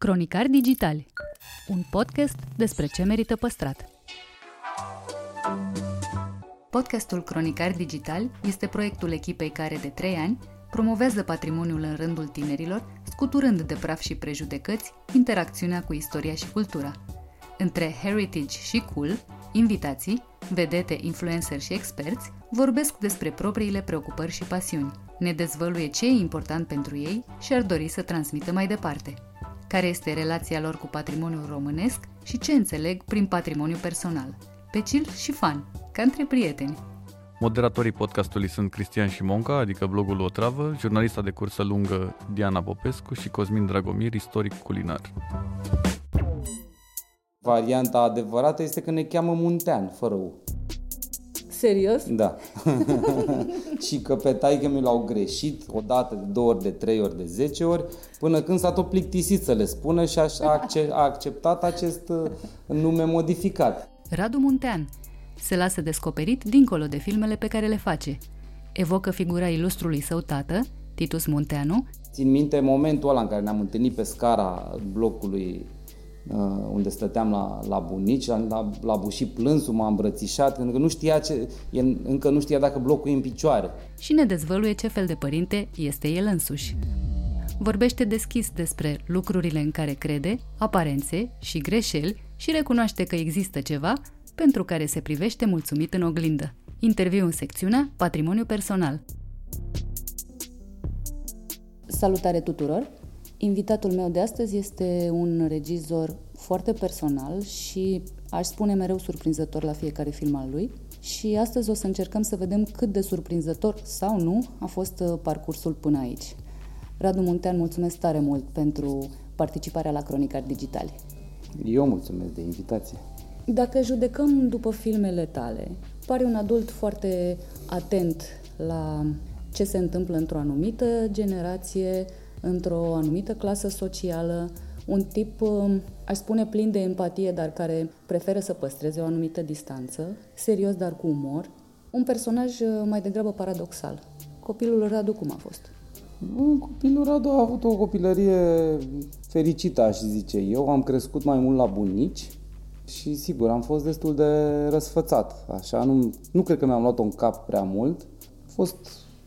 Cronicari Digitali, un podcast despre ce merită păstrat. Podcastul Cronicari Digitali este proiectul echipei care de trei ani promovează patrimoniul în rândul tinerilor, scuturând de praf și prejudecăți interacțiunea cu istoria și cultura. Între heritage și cool, invitații, vedete, influenceri și experți vorbesc despre propriile preocupări și pasiuni, ne dezvăluie ce e important pentru ei și ar dori să transmită mai departe – care este relația lor cu patrimoniul românesc și ce înțeleg prin patrimoniu personal. Pe chill și fan, ca între prieteni. Moderatorii podcastului sunt Cristian Șimonca, adică blogul Otravă, jurnalista de cursă lungă Diana Popescu și Cosmin Dragomir, istoric culinar. Varianta adevărată este că ne cheamă Muntean, fără U. Serios? Da. și că pe taică mi l-au greșit o dată, de două ori, de trei ori, de zece ori, până când s-a tot plictisit să le spună și a, a acceptat acest uh, nume modificat. Radu Muntean se lasă descoperit dincolo de filmele pe care le face. Evocă figura ilustrului său tată, Titus Munteanu. Țin minte momentul ăla în care ne-am întâlnit pe scara blocului Uh, unde stăteam la, la bunici, la, la bușit plânsul, m-a îmbrățișat, pentru că nu știa ce, el încă nu știa dacă blocul e în picioare. Și ne dezvăluie ce fel de părinte este el însuși. Vorbește deschis despre lucrurile în care crede, aparențe și greșeli și recunoaște că există ceva pentru care se privește mulțumit în oglindă. Interviu în secțiunea Patrimoniu personal. Salutare tuturor! Invitatul meu de astăzi este un regizor foarte personal și aș spune mereu surprinzător la fiecare film al lui. Și astăzi o să încercăm să vedem cât de surprinzător sau nu a fost uh, parcursul până aici. Radu Muntean, mulțumesc tare mult pentru participarea la Cronicari Digitale. Eu mulțumesc de invitație. Dacă judecăm după filmele tale, pare un adult foarte atent la ce se întâmplă într-o anumită generație, într-o anumită clasă socială, un tip, um, aș spune, plin de empatie, dar care preferă să păstreze o anumită distanță, serios, dar cu umor, un personaj uh, mai degrabă paradoxal. Copilul Radu cum a fost? Copilul Radu a avut o copilărie fericită, aș zice eu. Am crescut mai mult la bunici și, sigur, am fost destul de răsfățat. Așa, nu, nu cred că mi-am luat-o în cap prea mult. A fost,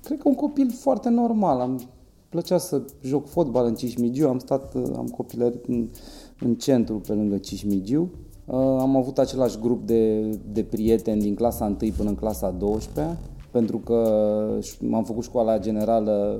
cred că, un copil foarte normal. Am plăcea să joc fotbal în Cismigiu, am stat, uh, am copilărit în, în centru pe lângă Cismigiu. Uh, am avut același grup de, de prieteni din clasa 1 până în clasa 12, pentru că m-am făcut școala generală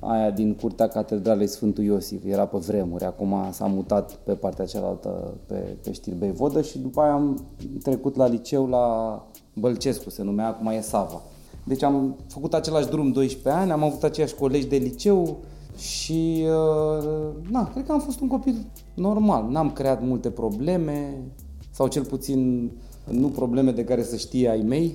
aia din curtea Catedralei Sfântul Iosif, era pe vremuri, acum s-a mutat pe partea cealaltă pe, pe Știrbei Vodă și după aia am trecut la liceu la Bălcescu, se numea, acum e Sava. Deci am făcut același drum 12 ani, am avut aceiași colegi de liceu și, uh, na, cred că am fost un copil normal. N-am creat multe probleme, sau cel puțin nu probleme de care să știe ai mei.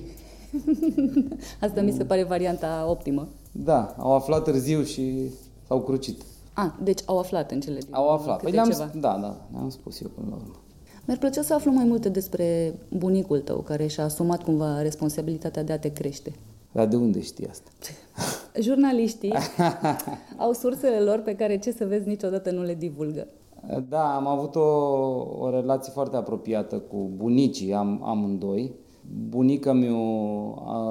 Asta mi se pare varianta optimă. Da, au aflat târziu și s-au crucit. A, deci au aflat în cele din Au aflat. Păi le-am, ceva. Da, da, le-am spus eu până la urmă. Mi-ar plăcea să aflu mai multe despre bunicul tău, care și-a asumat cumva responsabilitatea de a te crește. Dar de unde știi asta? Jurnaliștii au sursele lor pe care, ce să vezi, niciodată nu le divulgă. Da, am avut o, o relație foarte apropiată cu bunicii am, amândoi. Bunica mi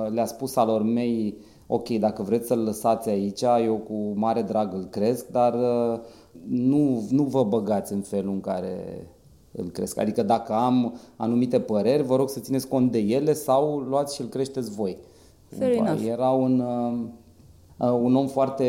le-a spus alor mei, ok, dacă vreți să-l lăsați aici, eu cu mare drag îl cresc, dar nu, nu vă băgați în felul în care îl cresc. Adică dacă am anumite păreri, vă rog să țineți cont de ele sau luați și îl creșteți voi. Fair enough. Era un, uh, uh, un om foarte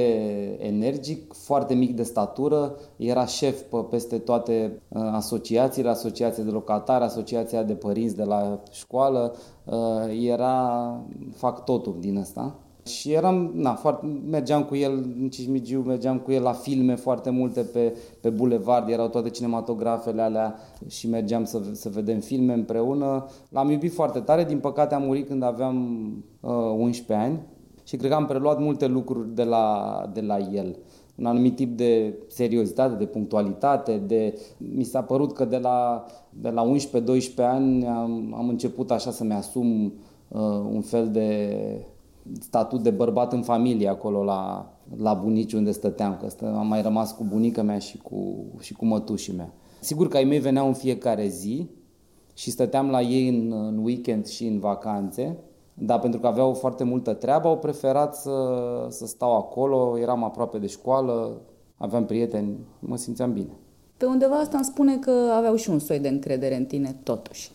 energic, foarte mic de statură, era șef pe, peste toate uh, asociațiile, asociația de locatari, asociația de părinți de la școală, uh, era, fac totul din asta. Și eram, na, foarte, mergeam cu el în Cismigiu, mergeam cu el la filme foarte multe pe, pe bulevard, erau toate cinematografele alea și mergeam să, să vedem filme împreună. L-am iubit foarte tare, din păcate am murit când aveam uh, 11 ani și cred că am preluat multe lucruri de la, de la el. Un anumit tip de seriozitate, de punctualitate, de... mi s-a părut că de la, de la 11-12 ani am, am început așa să-mi asum uh, un fel de statut de bărbat în familie acolo la, la bunici unde stăteam, că stă, am mai rămas cu bunica mea și cu, și cu mătușii mea. Sigur că ai mei veneau în fiecare zi și stăteam la ei în, în weekend și în vacanțe, dar pentru că aveau foarte multă treabă, au preferat să, să stau acolo, eram aproape de școală, aveam prieteni, mă simțeam bine. Pe undeva asta îmi spune că aveau și un soi de încredere în tine, totuși.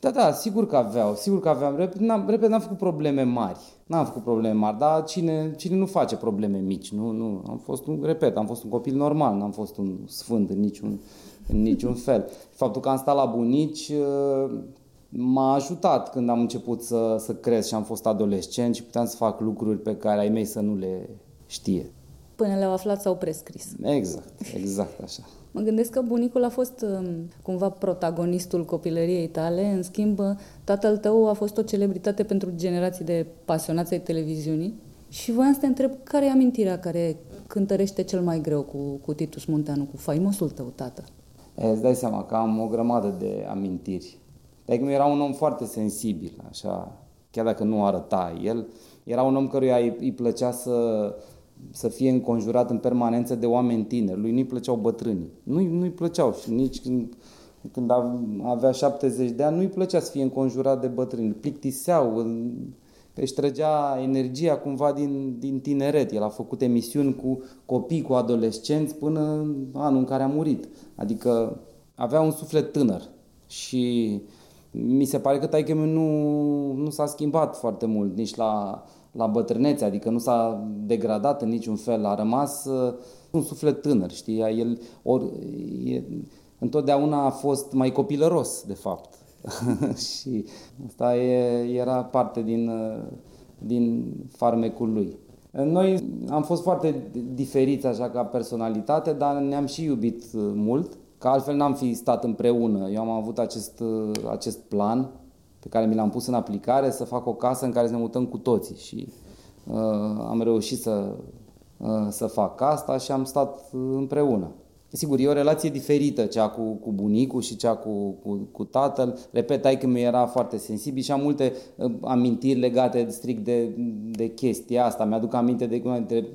Da, da, sigur că aveau, sigur că aveam. Repet, n-am, repet, n-am făcut probleme mari. N-am făcut probleme mari, dar cine, cine nu face probleme mici? Nu, nu. Am fost un, repet, am fost un copil normal, n-am fost un sfânt în niciun, în niciun fel. Faptul că am stat la bunici uh, m-a ajutat când am început să, să cresc și am fost adolescent și puteam să fac lucruri pe care ai mei să nu le știe. Până le-au aflat sau prescris. Exact, exact așa. Mă gândesc că bunicul a fost um, cumva protagonistul copilăriei tale, în schimb tatăl tău a fost o celebritate pentru generații de pasionați ai televiziunii și voiam să te întreb care e amintirea care cântărește cel mai greu cu, cu Titus Munteanu, cu faimosul tău tată? E, îți dai seama că am o grămadă de amintiri. Adică era un om foarte sensibil, așa, chiar dacă nu arăta el. Era un om căruia îi, îi plăcea să să fie înconjurat în permanență de oameni tineri. Lui nu-i plăceau bătrânii. Nu-i, nu-i plăceau și nici când, când avea 70 de ani, nu-i plăcea să fie înconjurat de bătrâni. Plictiseau, își trăgea energia cumva din, din tineret. El a făcut emisiuni cu copii, cu adolescenți până în anul în care a murit. Adică avea un suflet tânăr și mi se pare că taică nu, nu s-a schimbat foarte mult nici la la bătrânețe, adică nu s-a degradat în niciun fel, a rămas uh, un suflet tânăr, știi? El or, e, întotdeauna a fost mai copilăros, de fapt. și asta e, era parte din, uh, din farmecul lui. Noi am fost foarte diferiți așa ca personalitate, dar ne-am și iubit uh, mult, că altfel n-am fi stat împreună. Eu am avut acest, uh, acest plan pe care mi l-am pus în aplicare, să fac o casă în care să ne mutăm cu toții și uh, am reușit să, uh, să fac asta și am stat împreună. Sigur, e o relație diferită cea cu, cu bunicul și cea cu, cu, cu tatăl. Repet, ai că mi era foarte sensibil și am multe uh, amintiri legate strict de, de chestia asta. Mi-aduc aminte de una dintre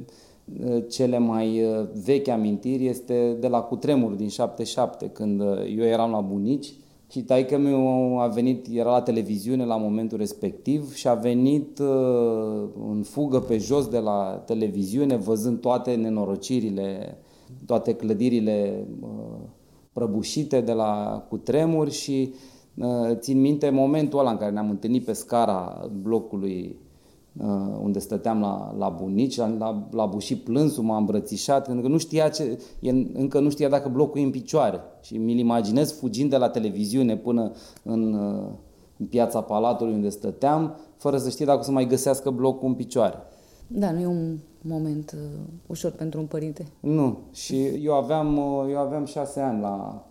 uh, cele mai uh, vechi amintiri este de la cutremur din 77, când uh, eu eram la bunici și taică meu a venit, era la televiziune la momentul respectiv și a venit uh, în fugă pe jos de la televiziune, văzând toate nenorocirile, toate clădirile uh, prăbușite de la cutremur și uh, țin minte momentul ăla în care ne-am întâlnit pe scara blocului Uh, unde stăteam la, la bunici, la, la bușit plânsul, m-a îmbrățișat, pentru că nu știa ce, el încă nu știa dacă blocul e în picioare. Și mi-l imaginez fugind de la televiziune până în, uh, în piața Palatului unde stăteam, fără să știe dacă o să mai găsească blocul în picioare. Da, nu e un moment uh, ușor pentru un părinte. Nu, și eu aveam, uh, eu aveam șase ani la,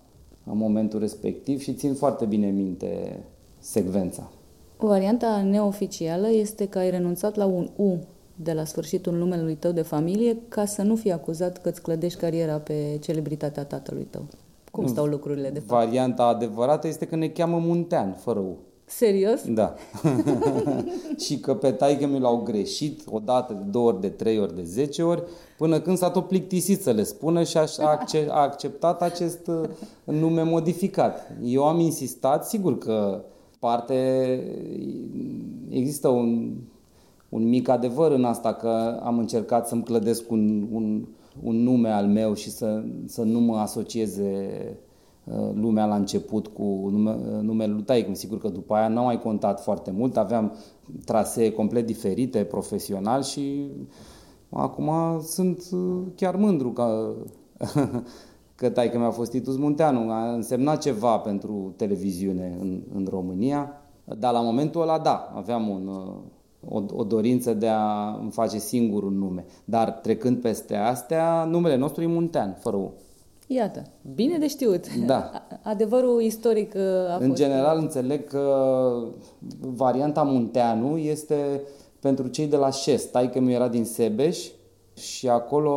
la momentul respectiv și țin foarte bine minte secvența. Varianta neoficială este că ai renunțat la un U de la sfârșitul numelui tău de familie ca să nu fii acuzat că îți clădești cariera pe celebritatea tatălui tău. Cum stau lucrurile de fapt? Varianta adevărată este că ne cheamă Muntean, fără U. Serios? Da. și că pe taică mi l-au greșit o dată, de două ori, de trei ori, de zece ori, până când s-a tot plictisit să le spună și a, a acceptat acest uh, nume modificat. Eu am insistat, sigur că parte există un, un mic adevăr în asta că am încercat să-mi clădesc un, un, un nume al meu și să, să nu mă asocieze uh, lumea la început cu nume, numele lui Taicum. Sigur că după aia n-am mai contat foarte mult, aveam trasee complet diferite, profesional și acum sunt uh, chiar mândru că că taică mi-a fost Titus Munteanu, a însemnat ceva pentru televiziune în, în România, dar la momentul ăla, da, aveam un, o, o dorință de a îmi face singur un nume. Dar trecând peste astea, numele nostru e Muntean, fără U. Iată, bine de știut. Da. Adevărul istoric uh, a În fost... general înțeleg că varianta Munteanu este pentru cei de la Șest. Taică mi era din Sebeș și acolo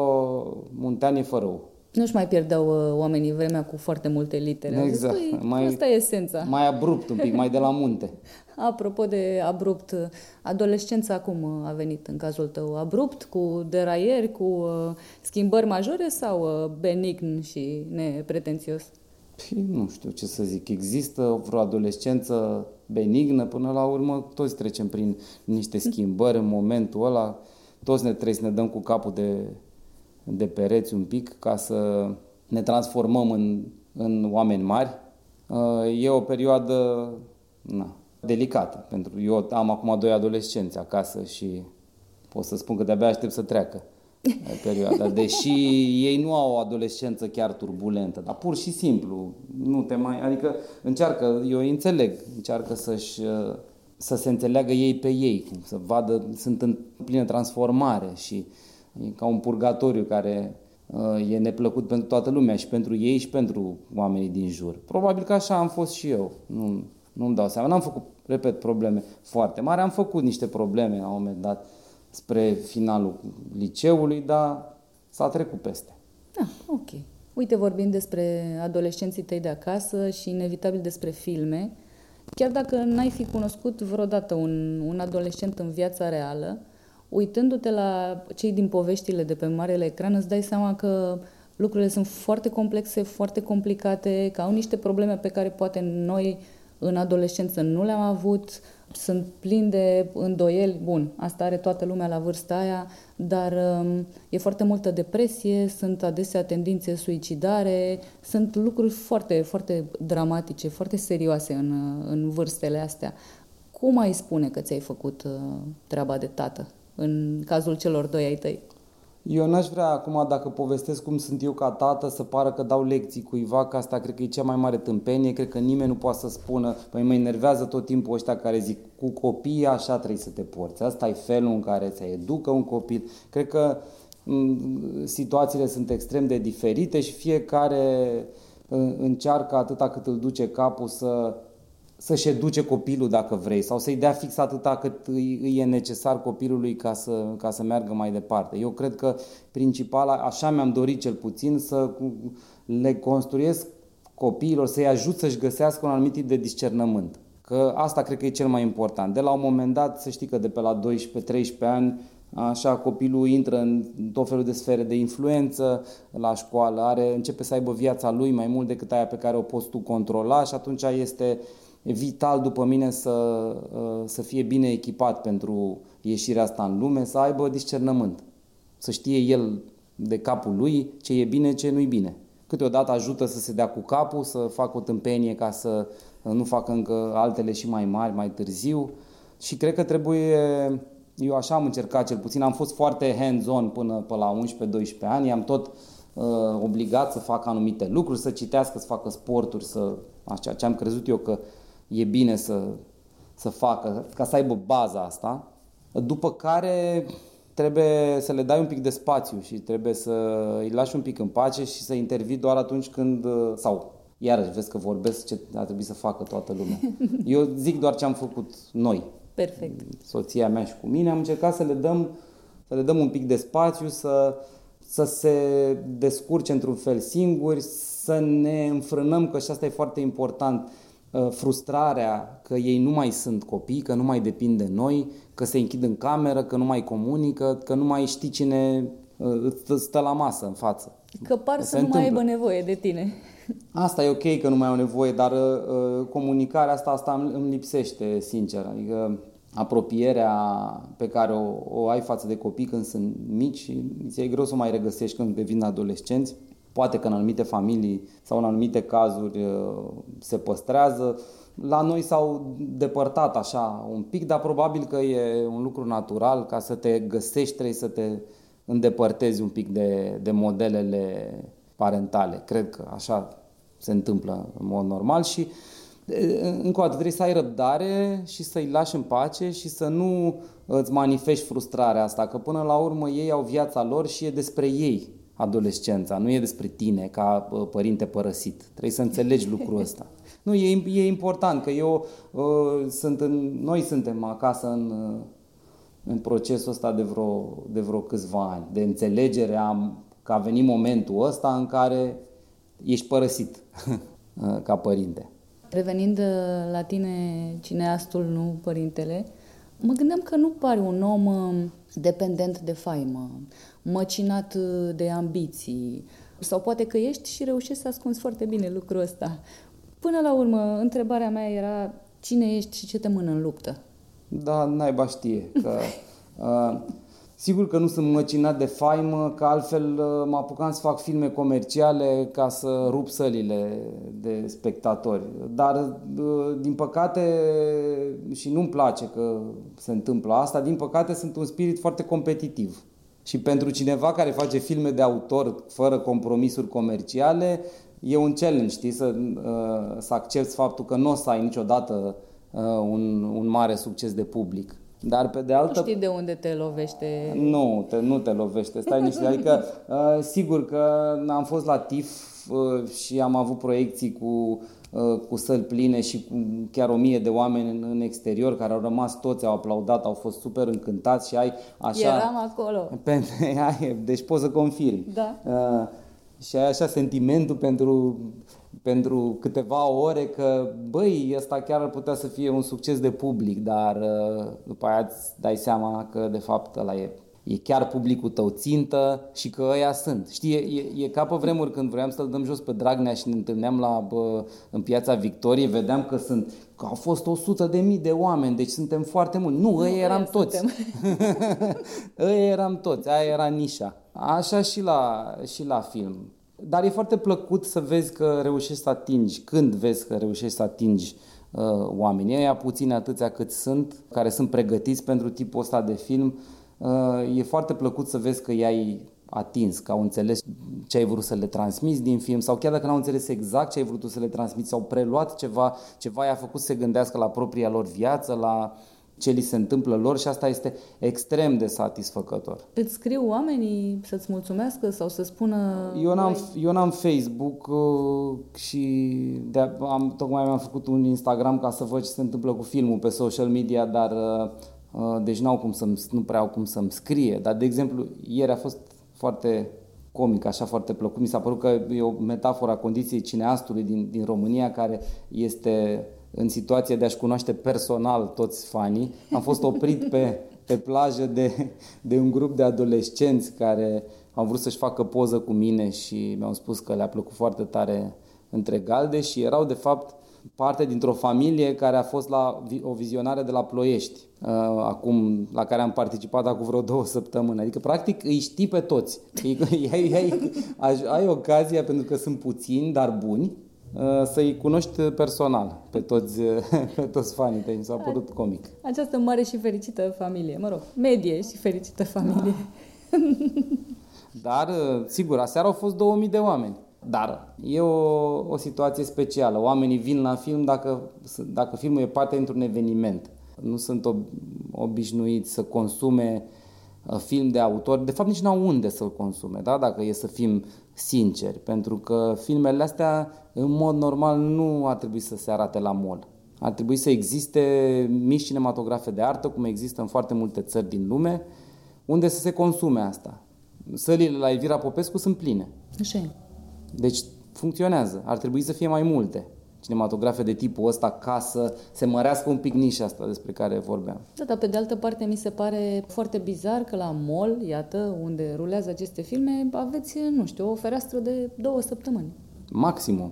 Muntean e fără U. Nu-și mai pierdeau uh, oamenii vremea cu foarte multe litere. Exact. Zis, "Păi, Mai- Asta e esența. Mai abrupt un pic, mai de la munte. Apropo de abrupt, adolescența acum a venit în cazul tău? Abrupt, cu deraieri, cu uh, schimbări majore sau uh, benign și nepretențios? Păi, nu știu ce să zic. Există vreo adolescență benignă, până la urmă toți trecem prin niște schimbări în momentul ăla. Toți ne trebuie să ne dăm cu capul de, de pereți un pic ca să ne transformăm în, în oameni mari. Uh, E o perioadă na, delicată, pentru eu am acum doi adolescenți acasă și pot să spun că de-abia aștept să treacă perioada. Deși ei nu au o adolescență chiar turbulentă, dar pur și simplu, nu te mai, adică încearcă, eu îi înțeleg, încearcă să-și, uh, să se înțeleagă ei pe ei, cum să vadă, sunt în plină transformare și e ca un purgatoriu care uh, e neplăcut pentru toată lumea și pentru ei și pentru oamenii din jur. Probabil că așa am fost și eu, nu, nu-mi dau seama. N-am făcut, repet, probleme foarte mari, am făcut niște probleme la un moment dat spre finalul liceului, dar s-a trecut peste. Ah, ok. Uite, vorbim despre adolescenții tăi de acasă și inevitabil despre filme. Chiar dacă n-ai fi cunoscut vreodată un, un adolescent în viața reală, uitându-te la cei din poveștile de pe marele ecran, îți dai seama că lucrurile sunt foarte complexe, foarte complicate, că au niște probleme pe care poate noi în adolescență nu le-am avut, sunt plini de îndoieli, bun, asta are toată lumea la vârsta aia, dar um, e foarte multă depresie, sunt adesea tendințe suicidare, sunt lucruri foarte, foarte dramatice, foarte serioase în, în vârstele astea. Cum ai spune că ți-ai făcut uh, treaba de tată în cazul celor doi ai tăi? Eu n-aș vrea acum, dacă povestesc cum sunt eu ca tată, să pară că dau lecții cuiva, că asta cred că e cea mai mare tâmpenie, cred că nimeni nu poate să spună, păi mă enervează tot timpul ăștia care zic, cu copiii așa trebuie să te porți, asta e felul în care se educă un copil. Cred că m, situațiile sunt extrem de diferite și fiecare uh, încearcă atâta cât îl duce capul să să-și educe copilul dacă vrei sau să-i dea fix atâta cât îi, îi e necesar copilului ca să, ca să meargă mai departe. Eu cred că principala, așa mi-am dorit cel puțin, să le construiesc copiilor, să-i ajut să-și găsească un anumit tip de discernământ. Că asta cred că e cel mai important. De la un moment dat, să știi că de pe la 12-13 ani, Așa, copilul intră în tot felul de sfere de influență la școală, are, începe să aibă viața lui mai mult decât aia pe care o poți tu controla și atunci este vital după mine să, să fie bine echipat pentru ieșirea asta în lume, să aibă discernământ, să știe el de capul lui ce e bine, ce nu-i bine. Câteodată ajută să se dea cu capul, să facă o tâmpenie ca să nu facă încă altele și mai mari mai târziu și cred că trebuie eu așa am încercat cel puțin, am fost foarte hands-on până pe la 11-12 ani, am tot uh, obligat să facă anumite lucruri, să citească, să facă sporturi, să așa, ce am crezut eu că e bine să, să facă, ca să aibă baza asta. După care trebuie să le dai un pic de spațiu și trebuie să îi lași un pic în pace și să intervii doar atunci când, uh, sau iarăși vezi că vorbesc ce ar trebui să facă toată lumea. Eu zic doar ce am făcut noi, Perfect. soția mea și cu mine, am încercat să le dăm, să le dăm un pic de spațiu, să, să se descurce într-un fel singuri, să ne înfrânăm, că și asta e foarte important, uh, frustrarea că ei nu mai sunt copii, că nu mai depind de noi, că se închid în cameră, că nu mai comunică, că nu mai știi cine uh, stă, stă la masă în față. Că par Se să nu mai întâmplă. aibă nevoie de tine. Asta e ok că nu mai au nevoie, dar uh, comunicarea asta, asta îmi- îmi lipsește, sincer. Adică apropierea pe care o, o ai față de copii când sunt mici și ți e greu să o mai regăsești când devin adolescenți. Poate că în anumite familii sau în anumite cazuri uh, se păstrează. La noi s-au depărtat așa un pic, dar probabil că e un lucru natural. Ca să te găsești trebuie să te îndepărtezi un pic de, de modelele parentale. Cred că așa se întâmplă în mod normal și e, încă o dată trebuie să ai răbdare și să-i lași în pace și să nu îți manifesti frustrarea asta, că până la urmă ei au viața lor și e despre ei adolescența, nu e despre tine ca uh, părinte părăsit. Trebuie să înțelegi lucrul ăsta. Nu, e, e important că eu uh, sunt în, noi suntem acasă în, uh, în procesul ăsta de vreo, de vreo câțiva ani, de înțelegere a că a venit momentul ăsta în care ești părăsit ca părinte. Revenind uh, la tine, cineastul, nu părintele, mă gândeam că nu pare un om uh, dependent de faimă, măcinat uh, de ambiții, sau poate că ești și reușești să ascunzi foarte bine lucrul ăsta. Până la urmă, întrebarea mea era cine ești și ce te mână în luptă? Da, naiba știe. Că, uh, sigur că nu sunt măcinat de faimă, că altfel uh, mă apucam să fac filme comerciale ca să rup sălile de spectatori. Dar, uh, din păcate, și nu-mi place că se întâmplă asta, din păcate sunt un spirit foarte competitiv. Și pentru cineva care face filme de autor fără compromisuri comerciale, e un challenge, știi, să, uh, să accepti faptul că nu o să ai niciodată uh, un, un mare succes de public. Dar pe de altă... Nu știi de unde te lovește... Nu, te, nu te lovește, stai niște. Adică, uh, sigur că am fost la TIF și am avut proiecții cu cu săli pline și cu chiar o mie de oameni în, în exterior care au rămas toți, au aplaudat, au fost super încântați și ai așa... Eram acolo. Pe, deci poți să confirmi. Da. Uh, și ai așa sentimentul pentru, pentru câteva ore că, băi, ăsta chiar ar putea să fie un succes de public, dar uh, după aia îți dai seama că de fapt ăla e e chiar publicul tău țintă și că ăia sunt. Știi, e, e ca pe vremuri când vreau să-l dăm jos pe Dragnea și ne întâlneam la, bă, în piața Victoriei, vedeam că sunt că au fost 100 de mii de oameni, deci suntem foarte mulți. Nu, ei eram toți. ei eram toți, aia era nișa. Așa și la, și la film. Dar e foarte plăcut să vezi că reușești să atingi, când vezi că reușești să atingi uh, oamenii ăia, puțini atâția cât sunt, care sunt pregătiți pentru tipul ăsta de film, uh, e foarte plăcut să vezi că i-ai atins, că au înțeles ce ai vrut să le transmiți din film sau chiar dacă nu au înțeles exact ce ai vrut să le transmiți, au preluat ceva, ceva i-a făcut să se gândească la propria lor viață, la ce li se întâmplă lor și asta este extrem de satisfăcător. Îți scriu oamenii să-ți mulțumească sau să spună... Eu n-am, eu n-am Facebook uh, și de am, tocmai mi-am făcut un Instagram ca să văd ce se întâmplă cu filmul pe social media, dar uh, uh deci n-au cum să nu prea au cum să-mi scrie. Dar, de exemplu, ieri a fost foarte comic, așa foarte plăcut. Mi s-a părut că e o metaforă a condiției cineastului din, din România care este în situația de a-și cunoaște personal toți fanii. Am fost oprit pe, pe plajă de, de un grup de adolescenți care au vrut să-și facă poză cu mine și mi-au spus că le-a plăcut foarte tare între galde și erau de fapt parte dintr-o familie care a fost la o vizionare de la Ploiești, uh, acum, la care am participat acum vreo două săptămâni. Adică, practic, îi știi pe toți. ai, ai, ai, ai ocazia, pentru că sunt puțini, dar buni, uh, să-i cunoști personal pe toți, pe toți fanii tăi. Mi s-a părut comic. Această mare și fericită familie, mă rog, medie și fericită familie. Dar, uh, sigur, aseară au fost 2000 de oameni. Dar e o, o situație specială. Oamenii vin la film dacă, dacă filmul e parte într-un eveniment. Nu sunt ob, obișnuiți să consume uh, film de autor. De fapt, nici n-au unde să-l consume, da? dacă e să fim sinceri. Pentru că filmele astea, în mod normal, nu ar trebui să se arate la mall. Ar trebui să existe mici cinematografe de artă, cum există în foarte multe țări din lume, unde să se consume asta. Sălile la Evira Popescu sunt pline. Așa deci funcționează. Ar trebui să fie mai multe cinematografe de tipul ăsta ca să se mărească un pic nișa asta despre care vorbeam. Da, dar pe de altă parte mi se pare foarte bizar că la mall, iată, unde rulează aceste filme, aveți, nu știu, o fereastră de două săptămâni. Maximum.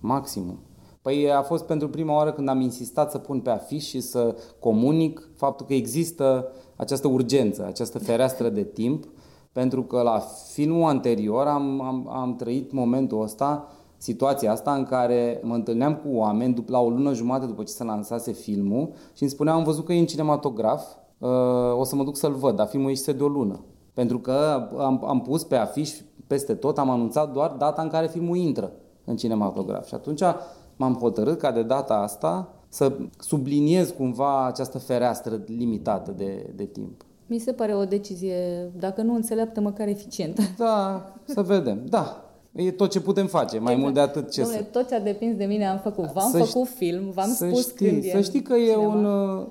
Maximum. Păi a fost pentru prima oară când am insistat să pun pe afiș și să comunic faptul că există această urgență, această fereastră de timp pentru că la filmul anterior am, am, am trăit momentul ăsta, situația asta în care mă întâlneam cu oameni după, la o lună jumate după ce se lansase filmul și îmi spuneau, am văzut că e în cinematograf, uh, o să mă duc să-l văd, dar filmul este de o lună. Pentru că am, am pus pe afiș peste tot, am anunțat doar data în care filmul intră în cinematograf. Și atunci m-am hotărât ca de data asta să subliniez cumva această fereastră limitată de, de timp. Mi se pare o decizie, dacă nu înțeleaptă, măcar eficientă. Da, să vedem. Da, E tot ce putem face, mai mult de atât ce Dom'le, să... tot ce a depins de mine am făcut. V-am să făcut film, v-am să spus știi, când Să știi că e cinema. un... Uh,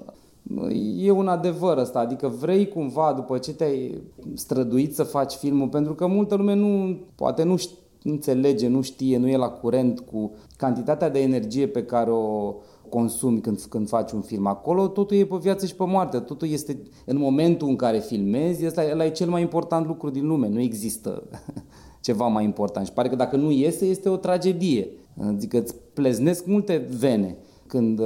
E un adevăr ăsta, adică vrei cumva, după ce te-ai străduit să faci filmul, pentru că multă lume nu, poate nu știe nu înțelege, nu știe, nu e la curent cu cantitatea de energie pe care o consumi când, când faci un film. Acolo totul e pe viață și pe moarte, totul este în momentul în care filmezi, ăsta, ăla e cel mai important lucru din lume, nu există ceva mai important. Și pare că dacă nu iese, este o tragedie. Adică îți pleznesc multe vene când,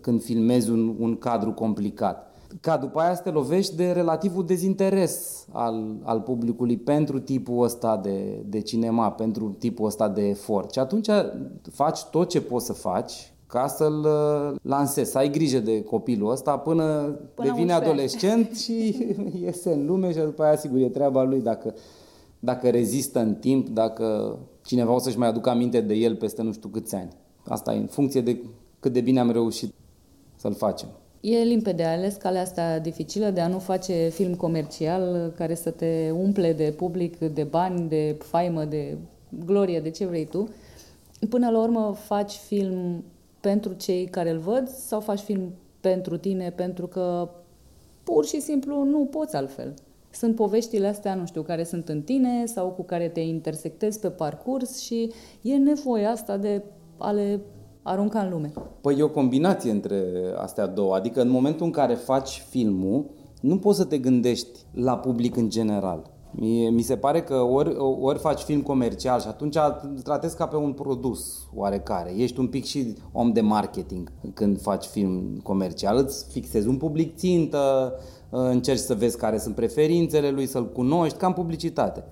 când filmezi un, un cadru complicat ca după aia să te lovești de relativul dezinteres al, al publicului pentru tipul ăsta de, de cinema, pentru tipul ăsta de efort. Și atunci faci tot ce poți să faci ca să-l uh, lansezi, să ai grijă de copilul ăsta până, până devine adolescent și iese în lume și după aia sigur e treaba lui dacă, dacă rezistă în timp, dacă cineva o să-și mai aducă aminte de el peste nu știu câți ani. Asta e în funcție de cât de bine am reușit să-l facem. E limpede, ales calea asta dificilă de a nu face film comercial care să te umple de public, de bani, de faimă, de glorie, de ce vrei tu. Până la urmă faci film pentru cei care îl văd sau faci film pentru tine pentru că pur și simplu nu poți altfel. Sunt poveștile astea, nu știu, care sunt în tine sau cu care te intersectezi pe parcurs și e nevoia asta de a le arunca în lume. Păi e o combinație între astea două. Adică în momentul în care faci filmul, nu poți să te gândești la public în general. Mie, mi se pare că ori, ori faci film comercial și atunci tratezi ca pe un produs oarecare. Ești un pic și om de marketing când faci film comercial. Îți fixezi un public țintă, încerci să vezi care sunt preferințele lui, să-l cunoști, ca în publicitate.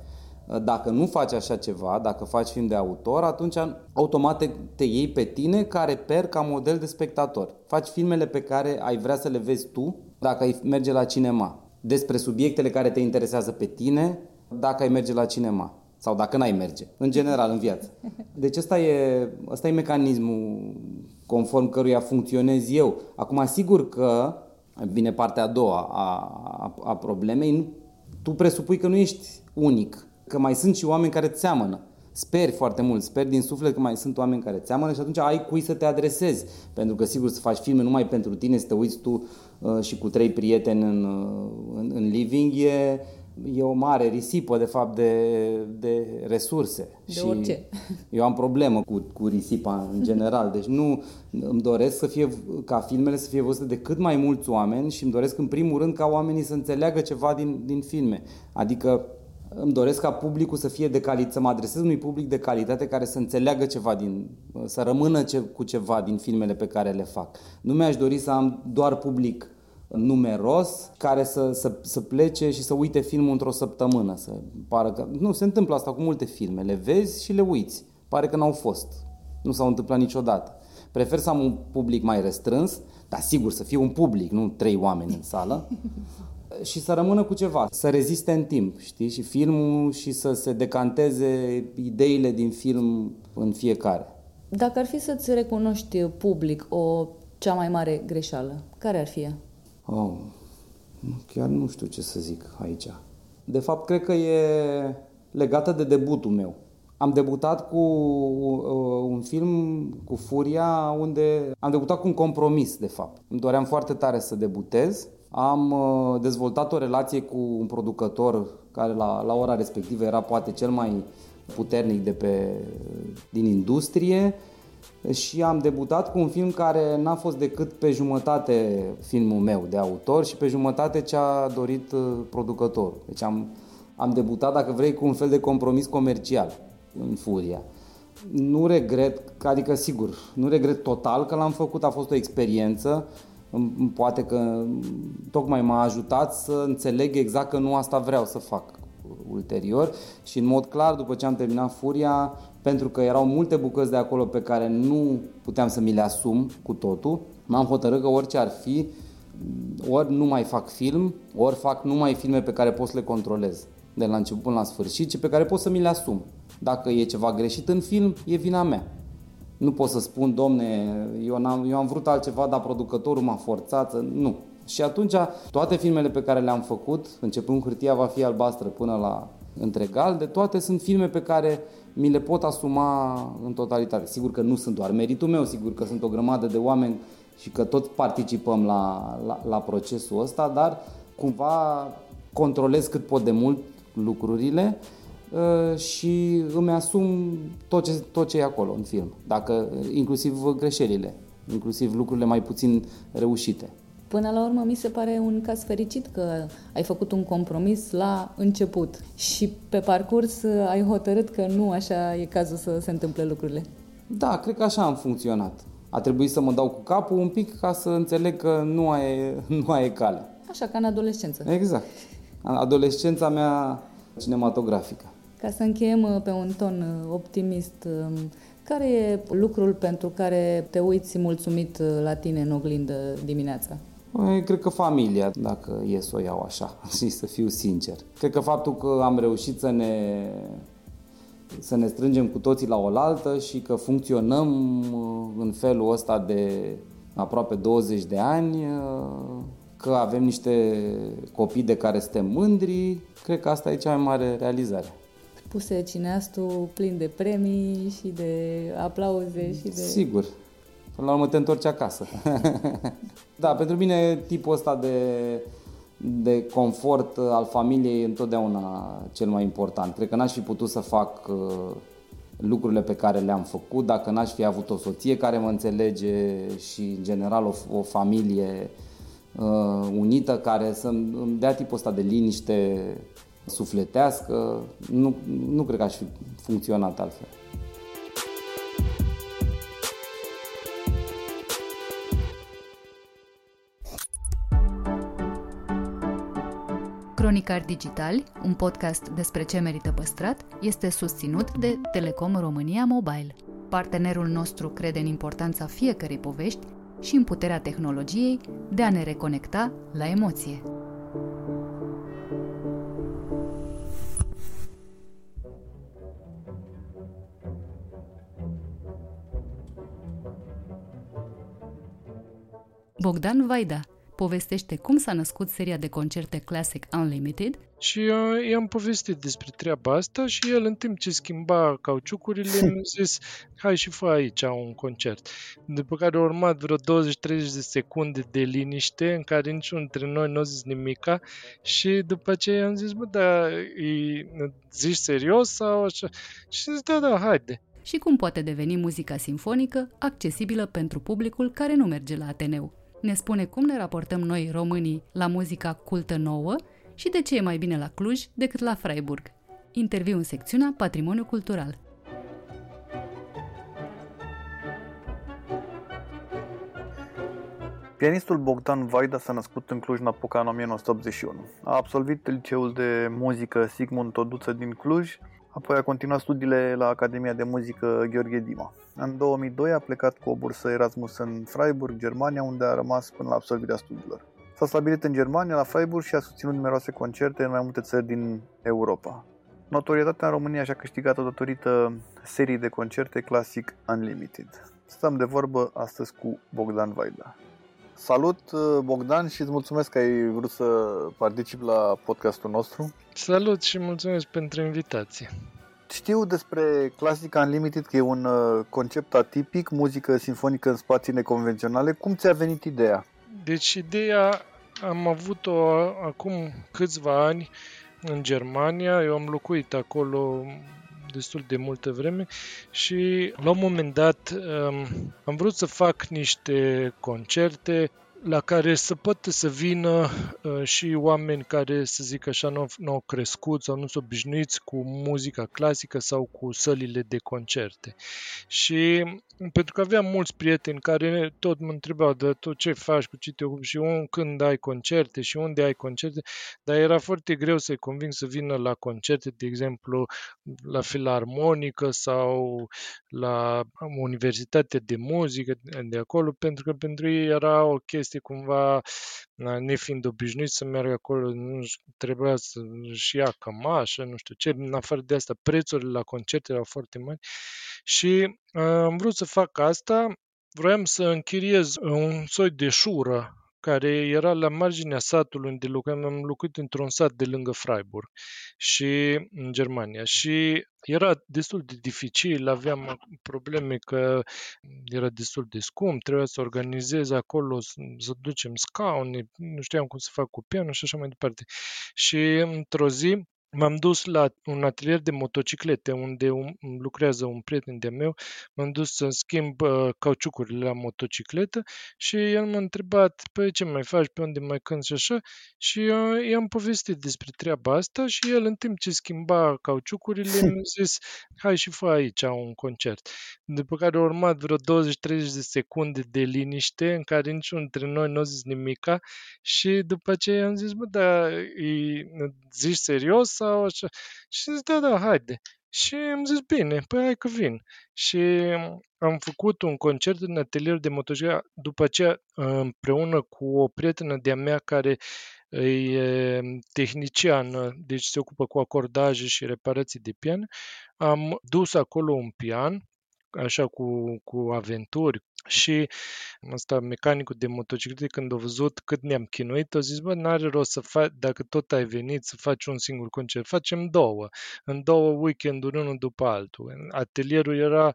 Dacă nu faci așa ceva, dacă faci film de autor, atunci automat te, te iei pe tine ca reper, ca model de spectator. Faci filmele pe care ai vrea să le vezi tu dacă ai merge la cinema. Despre subiectele care te interesează pe tine dacă ai merge la cinema sau dacă n-ai merge, în general, în viață. Deci ăsta e, ăsta e mecanismul conform căruia funcționez eu. Acum, sigur că, vine partea a doua a, a, a problemei, tu presupui că nu ești unic că mai sunt și oameni care ți seamănă. Speri foarte mult, speri din suflet că mai sunt oameni care ți seamănă și atunci ai cui să te adresezi. Pentru că sigur să faci filme numai pentru tine, să te uiți tu uh, și cu trei prieteni în, uh, în, în living e, e o mare risipă de fapt de, de resurse. De și orice. Eu am problemă cu, cu risipa în general, deci nu îmi doresc să fie, ca filmele să fie văzute de cât mai mulți oameni și îmi doresc în primul rând ca oamenii să înțeleagă ceva din, din filme. Adică îmi doresc ca publicul să fie de calitate, să mă adresez unui public de calitate care să înțeleagă ceva din, să rămână ce, cu ceva din filmele pe care le fac. Nu mi-aș dori să am doar public numeros care să, să, să plece și să uite filmul într-o săptămână. Să pară că... Nu, se întâmplă asta cu multe filme. Le vezi și le uiți. Pare că n-au fost. Nu s-au întâmplat niciodată. Prefer să am un public mai restrâns, dar sigur să fie un public, nu trei oameni în sală, și să rămână cu ceva, să reziste în timp, știi? Și filmul și să se decanteze ideile din film în fiecare. Dacă ar fi să-ți recunoști public o cea mai mare greșeală, care ar fi ea? Oh, chiar nu știu ce să zic aici. De fapt, cred că e legată de debutul meu. Am debutat cu uh, un film cu Furia unde am debutat cu un compromis, de fapt. Îmi doream foarte tare să debutez am uh, dezvoltat o relație cu un producător care la, la ora respectivă era poate cel mai puternic de pe, din industrie și am debutat cu un film care n-a fost decât pe jumătate filmul meu de autor și pe jumătate ce a dorit uh, producătorul. Deci am, am debutat, dacă vrei, cu un fel de compromis comercial în Furia. Nu regret, adică sigur, nu regret total că l-am făcut, a fost o experiență, poate că tocmai m-a ajutat să înțeleg exact că nu asta vreau să fac ulterior și în mod clar după ce am terminat Furia, pentru că erau multe bucăți de acolo pe care nu puteam să mi le asum cu totul, m-am hotărât că orice ar fi, ori nu mai fac film, ori fac numai filme pe care pot să le controlez de la început până la sfârșit și pe care pot să mi le asum. Dacă e ceva greșit în film, e vina mea. Nu pot să spun, domne, eu, am eu am vrut altceva, dar producătorul m-a forțat. Nu. Și atunci, toate filmele pe care le-am făcut, începând hârtia va fi albastră până la întregal, de toate sunt filme pe care mi le pot asuma în totalitate. Sigur că nu sunt doar meritul meu, sigur că sunt o grămadă de oameni și că toți participăm la, la, la procesul ăsta, dar cumva controlez cât pot de mult lucrurile uh, și îmi asum tot ce, tot ce e acolo în film, dacă, inclusiv greșelile, inclusiv lucrurile mai puțin reușite. Până la urmă, mi se pare un caz fericit că ai făcut un compromis la început și pe parcurs ai hotărât că nu așa e cazul să se întâmple lucrurile. Da, cred că așa am funcționat. A trebuit să mă dau cu capul un pic ca să înțeleg că nu ai, nu ai cale. Așa, ca în adolescență. Exact. Adolescența mea cinematografică. Ca să încheiem uh, pe un ton uh, optimist, um, care e lucrul pentru care te uiți mulțumit uh, la tine în oglindă dimineața? Păi, cred că familia, dacă e să o iau așa și să fiu sincer. Cred că faptul că am reușit să ne, să ne strângem cu toții la oaltă și că funcționăm uh, în felul ăsta de aproape 20 de ani, uh, că avem niște copii de care suntem mândri, cred că asta e cea mai mare realizare. Puse cineastul plin de premii și de aplauze și de... Sigur, Până la urmă te întorci acasă. da, pentru mine tipul ăsta de, de confort al familiei e întotdeauna cel mai important. Cred că n-aș fi putut să fac uh, lucrurile pe care le-am făcut dacă n-aș fi avut o soție care mă înțelege și, în general, o, o familie uh, unită care să-mi dea tipul ăsta de liniște sufletească. Nu, nu cred că aș fi funcționat altfel. Cronicar Digital, un podcast despre ce merită păstrat, este susținut de Telecom România Mobile. Partenerul nostru crede în importanța fiecărei povești și în puterea tehnologiei de a ne reconecta la emoție. Bogdan Vaida povestește cum s-a născut seria de concerte Classic Unlimited și uh, i-am povestit despre treaba asta și el în timp ce schimba cauciucurile mi-a zis hai și fă aici un concert. După care a urmat vreo 20-30 de secunde de liniște în care niciunul dintre noi nu a zis nimica și după aceea am zis bă, da, e, zici serios sau așa? Și zis da, da, haide. Și cum poate deveni muzica simfonică accesibilă pentru publicul care nu merge la Ateneu ne spune cum ne raportăm noi, românii, la muzica cultă nouă și de ce e mai bine la Cluj decât la Freiburg. Interviu în secțiunea Patrimoniu Cultural. Pianistul Bogdan Vaida s-a născut în Cluj-Napoca în 1981. A absolvit liceul de muzică Sigmund Toduță din Cluj Apoi a continuat studiile la Academia de Muzică Gheorghe Dima. În 2002 a plecat cu o bursă Erasmus în Freiburg, Germania, unde a rămas până la absolvirea studiilor. S-a stabilit în Germania, la Freiburg și a susținut numeroase concerte în mai multe țări din Europa. Notorietatea în România și-a câștigat-o datorită serii de concerte Classic Unlimited. Stăm de vorbă astăzi cu Bogdan Vaida. Salut Bogdan și îți mulțumesc că ai vrut să participi la podcastul nostru. Salut și mulțumesc pentru invitație. Știu despre Classic Unlimited că e un uh, concept atipic, muzică sinfonică în spații neconvenționale. Cum ți-a venit ideea? Deci ideea am avut-o acum câțiva ani în Germania. Eu am locuit acolo destul de multă vreme și la un moment dat um, am vrut să fac niște concerte la care să poată să vină uh, și oameni care, să zic așa, nu, nu au crescut sau nu sunt obișnuiți cu muzica clasică sau cu sălile de concerte. Și pentru că aveam mulți prieteni care tot mă întrebau de tot ce faci, cu ce te ocupi și un, când ai concerte și unde ai concerte, dar era foarte greu să-i conving să vină la concerte, de exemplu, la filarmonică sau la Universitatea de Muzică de acolo, pentru că pentru ei era o chestie cumva, nefiind obișnuit să meargă acolo, nu trebuia să-și ia cămașă, nu știu ce, în afară de asta, prețurile la concerte erau foarte mari. Și uh, am vrut să fac asta, vroiam să închiriez un soi de șură care era la marginea satului unde locuiam, am locuit într-un sat de lângă Freiburg și în Germania și era destul de dificil, aveam probleme că era destul de scump, trebuia să organizez acolo, să, să ducem scaune, nu știam cum să fac cu pianul și așa mai departe. Și într-o zi M-am dus la un atelier de motociclete unde un, lucrează un prieten de meu. M-am dus să schimb uh, cauciucurile la motocicletă și el m-a întrebat, păi ce mai faci, pe unde mai cânti și așa. Și uh, i-am povestit despre treaba asta și el în timp ce schimba cauciucurile mi-a zis, hai și fă aici un concert. După care a urmat vreo 20-30 de secunde de liniște în care niciunul dintre noi nu a zis nimica și după aceea am zis, bă, dar zici serios sau așa. Și zis, da, da, haide. Și am zis, bine, păi hai că vin. Și am făcut un concert în atelier de motocicletă, după aceea împreună cu o prietenă de-a mea care e tehnician, deci se ocupă cu acordaje și reparații de pian. Am dus acolo un pian, așa cu, cu aventuri, și ăsta, mecanicul de motociclete, când a văzut cât ne-am chinuit, a zis, bă, n-are rost să faci, dacă tot ai venit să faci un singur concert, facem două, în două weekenduri, unul după altul. Atelierul era,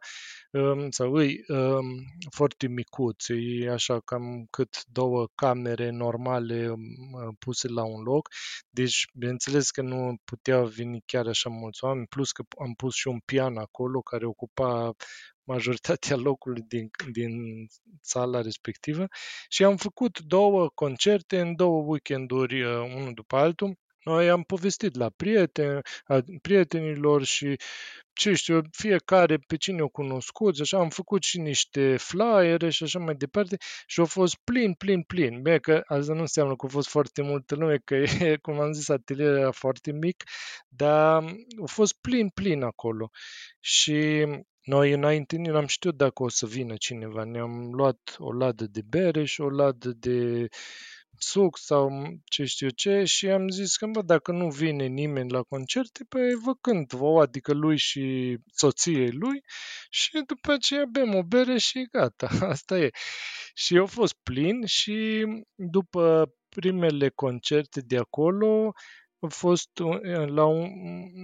um, sau îi, um, foarte micuț, e așa cam cât două camere normale um, puse la un loc, deci, bineînțeles că nu puteau veni chiar așa mulți oameni, plus că am pus și un pian acolo care ocupa majoritatea locului din, din sala respectivă și am făcut două concerte în două weekenduri, uh, unul după altul. Noi am povestit la prieteni, prietenilor și ce știu, fiecare pe cine o cunoscut, așa am făcut și niște flyere și așa mai departe și au fost plin, plin, plin. Bine că asta nu înseamnă că a fost foarte multă lume, că e, cum am zis, atelierul era foarte mic, dar a fost plin, plin acolo. Și noi înainte nu am știut dacă o să vină cineva. Ne-am luat o ladă de bere și o ladă de suc sau ce știu ce și am zis că bă, dacă nu vine nimeni la concerte, păi vă cânt vouă, adică lui și soției lui și după aceea bem o bere și gata, asta e. Și eu fost plin și după primele concerte de acolo a fost la un,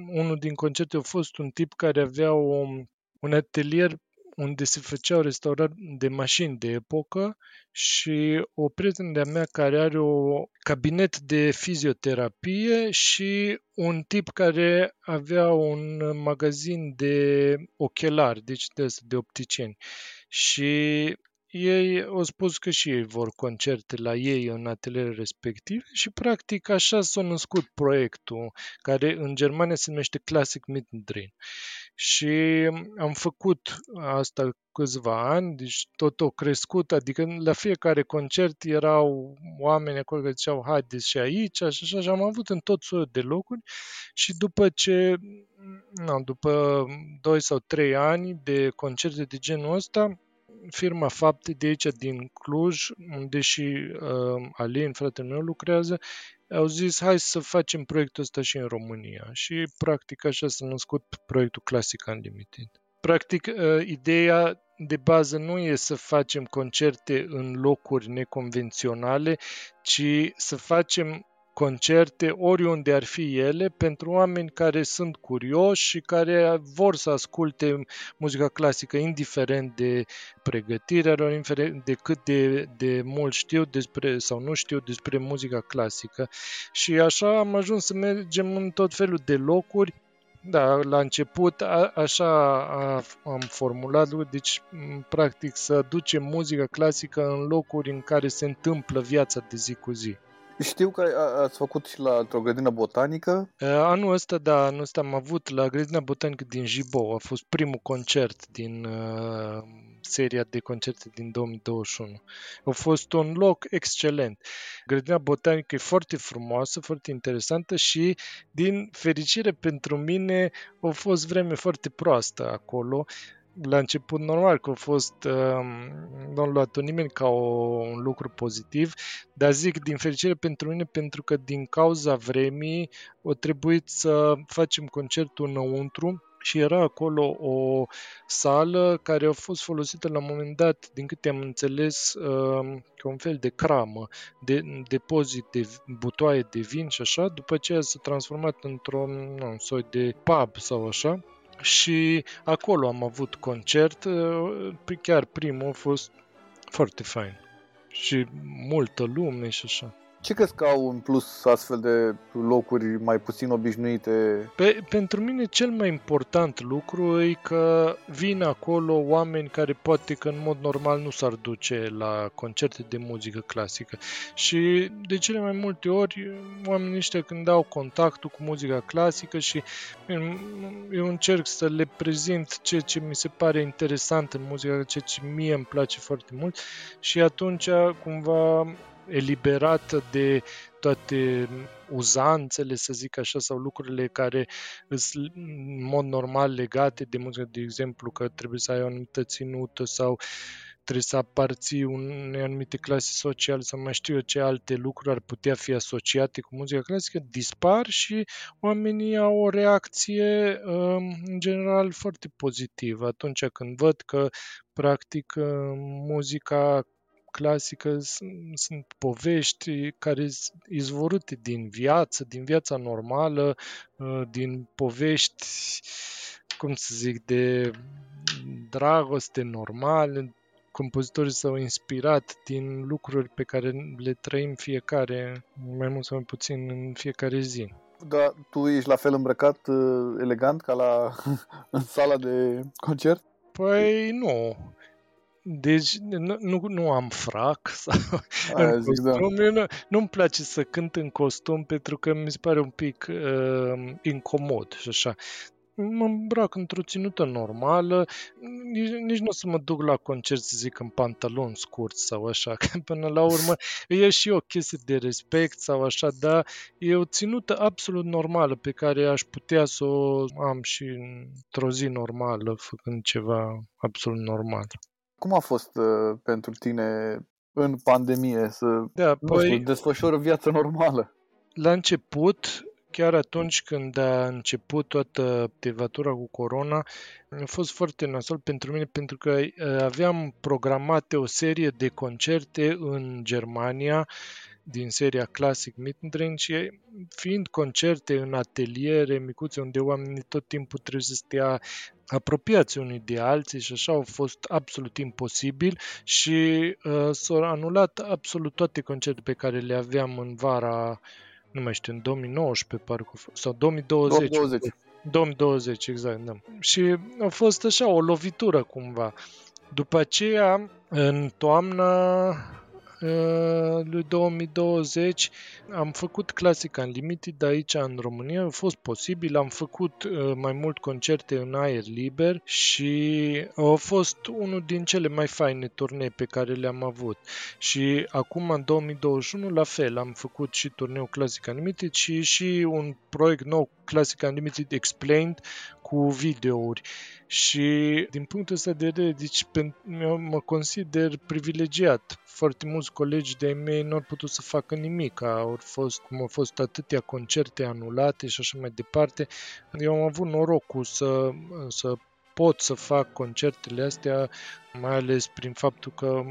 unul din concerte a fost un tip care avea o un atelier unde se făceau restaurări de mașini de epocă și o prietenă de-a mea care are o cabinet de fizioterapie și un tip care avea un magazin de ochelari, deci de, de opticieni. Și ei au spus că și ei vor concerte la ei în atelierele respective și practic așa s-a născut proiectul care în Germania se numește Classic Mittendrin. Și am făcut asta câțiva ani, deci tot o crescut, adică la fiecare concert erau oameni acolo care ziceau haideți și aici și așa și am avut în tot soiul de locuri și după ce, na, după 2 sau 3 ani de concerte de genul ăsta, firma Fapte de aici din Cluj, unde și uh, Alin, fratele meu, lucrează, au zis hai să facem proiectul ăsta și în România. Și practic așa s-a născut proiectul Classic Unlimited. Practic, uh, ideea de bază nu e să facem concerte în locuri neconvenționale, ci să facem concerte, oriunde ar fi ele, pentru oameni care sunt curioși și care vor să asculte muzica clasică, indiferent de pregătirea lor, indiferent de cât de, de mult știu despre sau nu știu despre muzica clasică. Și așa am ajuns să mergem în tot felul de locuri da, la început a, așa a, am formulat, deci practic să ducem muzica clasică în locuri în care se întâmplă viața de zi cu zi. Știu că ați făcut și la o grădină botanică. Anul ăsta, da, anul ăsta am avut la grădina botanică din Jibo. A fost primul concert din uh, seria de concerte din 2021. A fost un loc excelent. Grădina botanică e foarte frumoasă, foarte interesantă și, din fericire pentru mine, a fost vreme foarte proastă acolo la început normal că a fost, uh, nu am luat nimeni ca o, un lucru pozitiv, dar zic din fericire pentru mine pentru că din cauza vremii o trebuit să facem concertul înăuntru și era acolo o sală care a fost folosită la un moment dat, din câte am înțeles, um, ca un fel de cramă, de depozit de butoaie de vin și așa, după aceea s-a transformat într-un nu, soi de pub sau așa. Și acolo am avut concert, uh, chiar primul a fost foarte fain. Și multă lume și așa. Ce crezi că au în plus astfel de locuri mai puțin obișnuite? Pe, pentru mine cel mai important lucru e că vin acolo oameni care poate că în mod normal nu s-ar duce la concerte de muzică clasică. Și de cele mai multe ori oamenii ăștia când au contactul cu muzica clasică și eu încerc să le prezint ceea ce mi se pare interesant în muzica, ceea ce mie îmi place foarte mult și atunci cumva eliberată de toate uzanțele, să zic așa, sau lucrurile care sunt în mod normal legate de muzică, de exemplu că trebuie să ai o anumită ținută sau trebuie să aparții unei anumite clase sociale sau mai știu eu ce alte lucruri ar putea fi asociate cu muzica clasică, dispar și oamenii au o reacție um, în general foarte pozitivă. Atunci când văd că practic muzica clasică sunt povești care sunt izvorâte din viață, din viața normală, uh, din povești, cum să zic, de dragoste normale. Compozitorii s-au inspirat din lucruri pe care le trăim fiecare, mai mult sau mai puțin în fiecare zi. Da, tu ești la fel îmbrăcat, uh, elegant, ca la în sala de concert? Păi nu. Deci nu, nu, nu am frac sau Aia zic, da. nu, nu-mi place să cânt în costum pentru că mi se pare un pic uh, incomod și așa. Mă îmbrac într-o ținută normală, nici, nici nu o să mă duc la concert să zic în pantaloni scurți sau așa, că până la urmă e și o chestie de respect sau așa, dar e o ținută absolut normală pe care aș putea să o am și într-o zi normală, făcând ceva absolut normal. Cum a fost uh, pentru tine în pandemie să da, păi, știu, desfășori viața normală? La început, chiar atunci când a început toată activatura cu corona, a fost foarte nasol pentru mine pentru că uh, aveam programate o serie de concerte în Germania din seria Classic Mittendrin și fiind concerte în ateliere micuțe unde oamenii tot timpul trebuie să stea apropiați unii de alții și așa au fost absolut imposibil și uh, s-au anulat absolut toate concertele pe care le aveam în vara, nu mai știu, în 2019 parcă, sau 2020. 2020. 2020, exact, da. Și a fost așa o lovitură cumva. După aceea, în toamnă, Uh, lui 2020 am făcut Classic Unlimited aici în România, a fost posibil, am făcut uh, mai mult concerte în aer liber și a fost unul din cele mai faine turnee pe care le-am avut. Și acum în 2021 la fel, am făcut și turneul Classic Unlimited și și un proiect nou Classic Unlimited Explained cu videouri. Și din punctul ăsta de vedere, deci, eu mă consider privilegiat. Foarte mulți colegi de mei nu au putut să facă nimic. Au fost, cum au fost atâtea concerte anulate și așa mai departe. Eu am avut norocul să, să pot să fac concertele astea, mai ales prin faptul că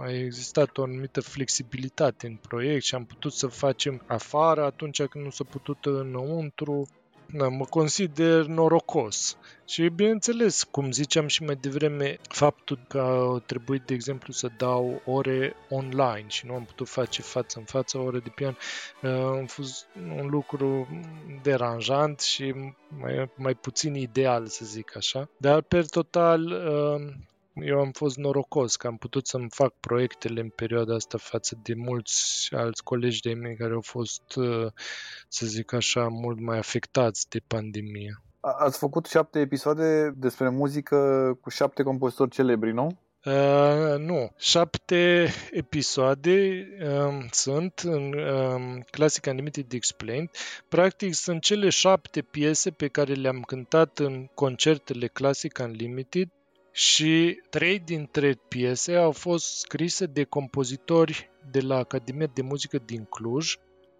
a existat o anumită flexibilitate în proiect și am putut să facem afară atunci când nu s-a putut înăuntru da, mă consider norocos. Și bineînțeles, cum ziceam și mai devreme, faptul că a trebuit, de exemplu, să dau ore online și nu am putut face față în față ore de pian, uh, a fost un lucru deranjant și mai, mai puțin ideal, să zic așa. Dar, per total, uh, eu am fost norocos că am putut să-mi fac proiectele în perioada asta față de mulți alți colegi de mei care au fost, uh, să zic așa, mult mai afectați de pandemie. Ați făcut șapte episoade despre muzică cu șapte compozitori celebri, nu? Uh, nu. Șapte episoade um, sunt în um, Classic Unlimited Explained. Practic sunt cele șapte piese pe care le-am cântat în concertele Classic Unlimited și trei dintre piese au fost scrise de compozitori de la Academia de Muzică din Cluj,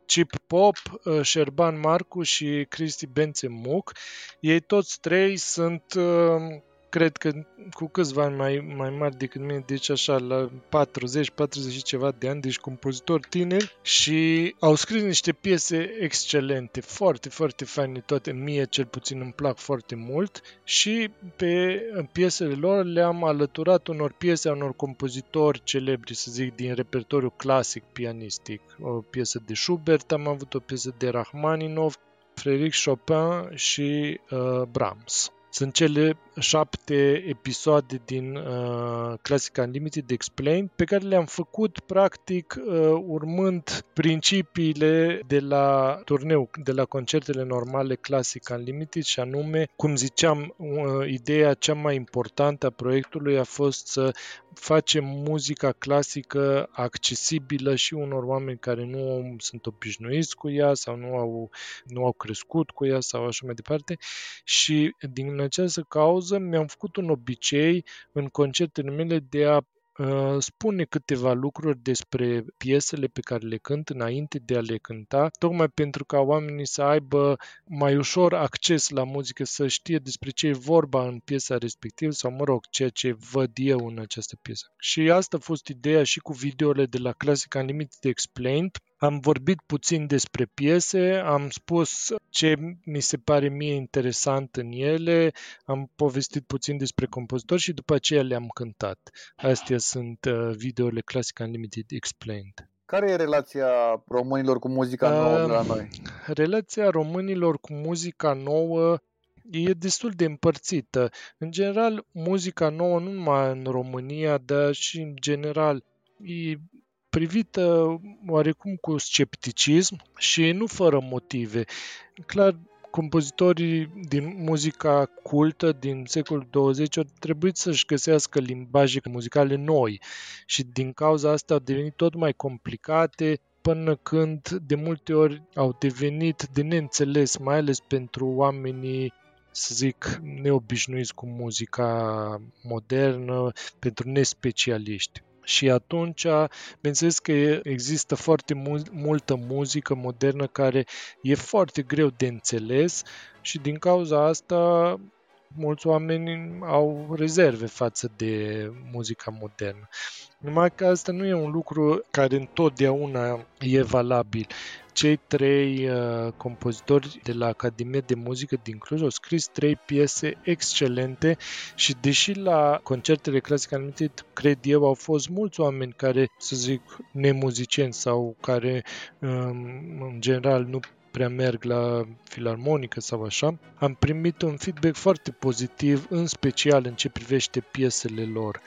Chip Pop, uh, Șerban Marcu și Cristi Bențe Muc. Ei toți trei sunt uh, cred că cu câțiva ani mai, mai mari decât mine, deci așa, la 40, 40 și ceva de ani, deci compozitori tineri și au scris niște piese excelente, foarte, foarte faine toate, mie cel puțin îmi plac foarte mult și pe piesele lor le-am alăturat unor piese a unor compozitori celebri, să zic, din repertoriu clasic pianistic. O piesă de Schubert, am avut o piesă de Rachmaninov, Frédéric Chopin și uh, Brahms. Sunt cele șapte episoade din uh, Classic Unlimited Explained pe care le-am făcut practic uh, urmând principiile de la turneu, de la concertele normale Classic Unlimited și anume, cum ziceam, uh, ideea cea mai importantă a proiectului a fost să facem muzica clasică accesibilă și unor oameni care nu sunt obișnuiți cu ea sau nu au, nu au crescut cu ea sau așa mai departe. Și din această cauză mi-am făcut un obicei în concertele mele de a Uh, spune câteva lucruri despre piesele pe care le cânt înainte de a le cânta, tocmai pentru ca oamenii să aibă mai ușor acces la muzică, să știe despre ce e vorba în piesa respectivă sau, mă rog, ceea ce văd eu în această piesă. Și asta a fost ideea și cu videole de la Classic Unlimited Explained, am vorbit puțin despre piese, am spus ce mi se pare mie interesant în ele, am povestit puțin despre compozitori și după aceea le-am cântat. Astea sunt uh, videole Classic Unlimited Explained. Care e relația românilor cu muzica nouă uh, la noi? Relația românilor cu muzica nouă e destul de împărțită. În general, muzica nouă, nu numai în România, dar și în general, e privită oarecum cu scepticism și nu fără motive. Clar, compozitorii din muzica cultă din secolul 20 au trebuit să-și găsească limbaje muzicale noi și din cauza asta au devenit tot mai complicate până când de multe ori au devenit de neînțeles, mai ales pentru oamenii să zic, neobișnuiți cu muzica modernă, pentru nespecialiști. Și atunci, bineînțeles că există foarte mul- multă muzică modernă care e foarte greu de înțeles și din cauza asta mulți oameni au rezerve față de muzica modernă. Numai că asta nu e un lucru care întotdeauna e valabil. Cei trei uh, compozitori de la Academia de Muzică din Cluj au scris trei piese excelente și deși la concertele clasice anumite, cred eu, au fost mulți oameni care, să zic, nemuzicieni sau care um, în general nu prea merg la filarmonică sau așa, am primit un feedback foarte pozitiv, în special în ce privește piesele lor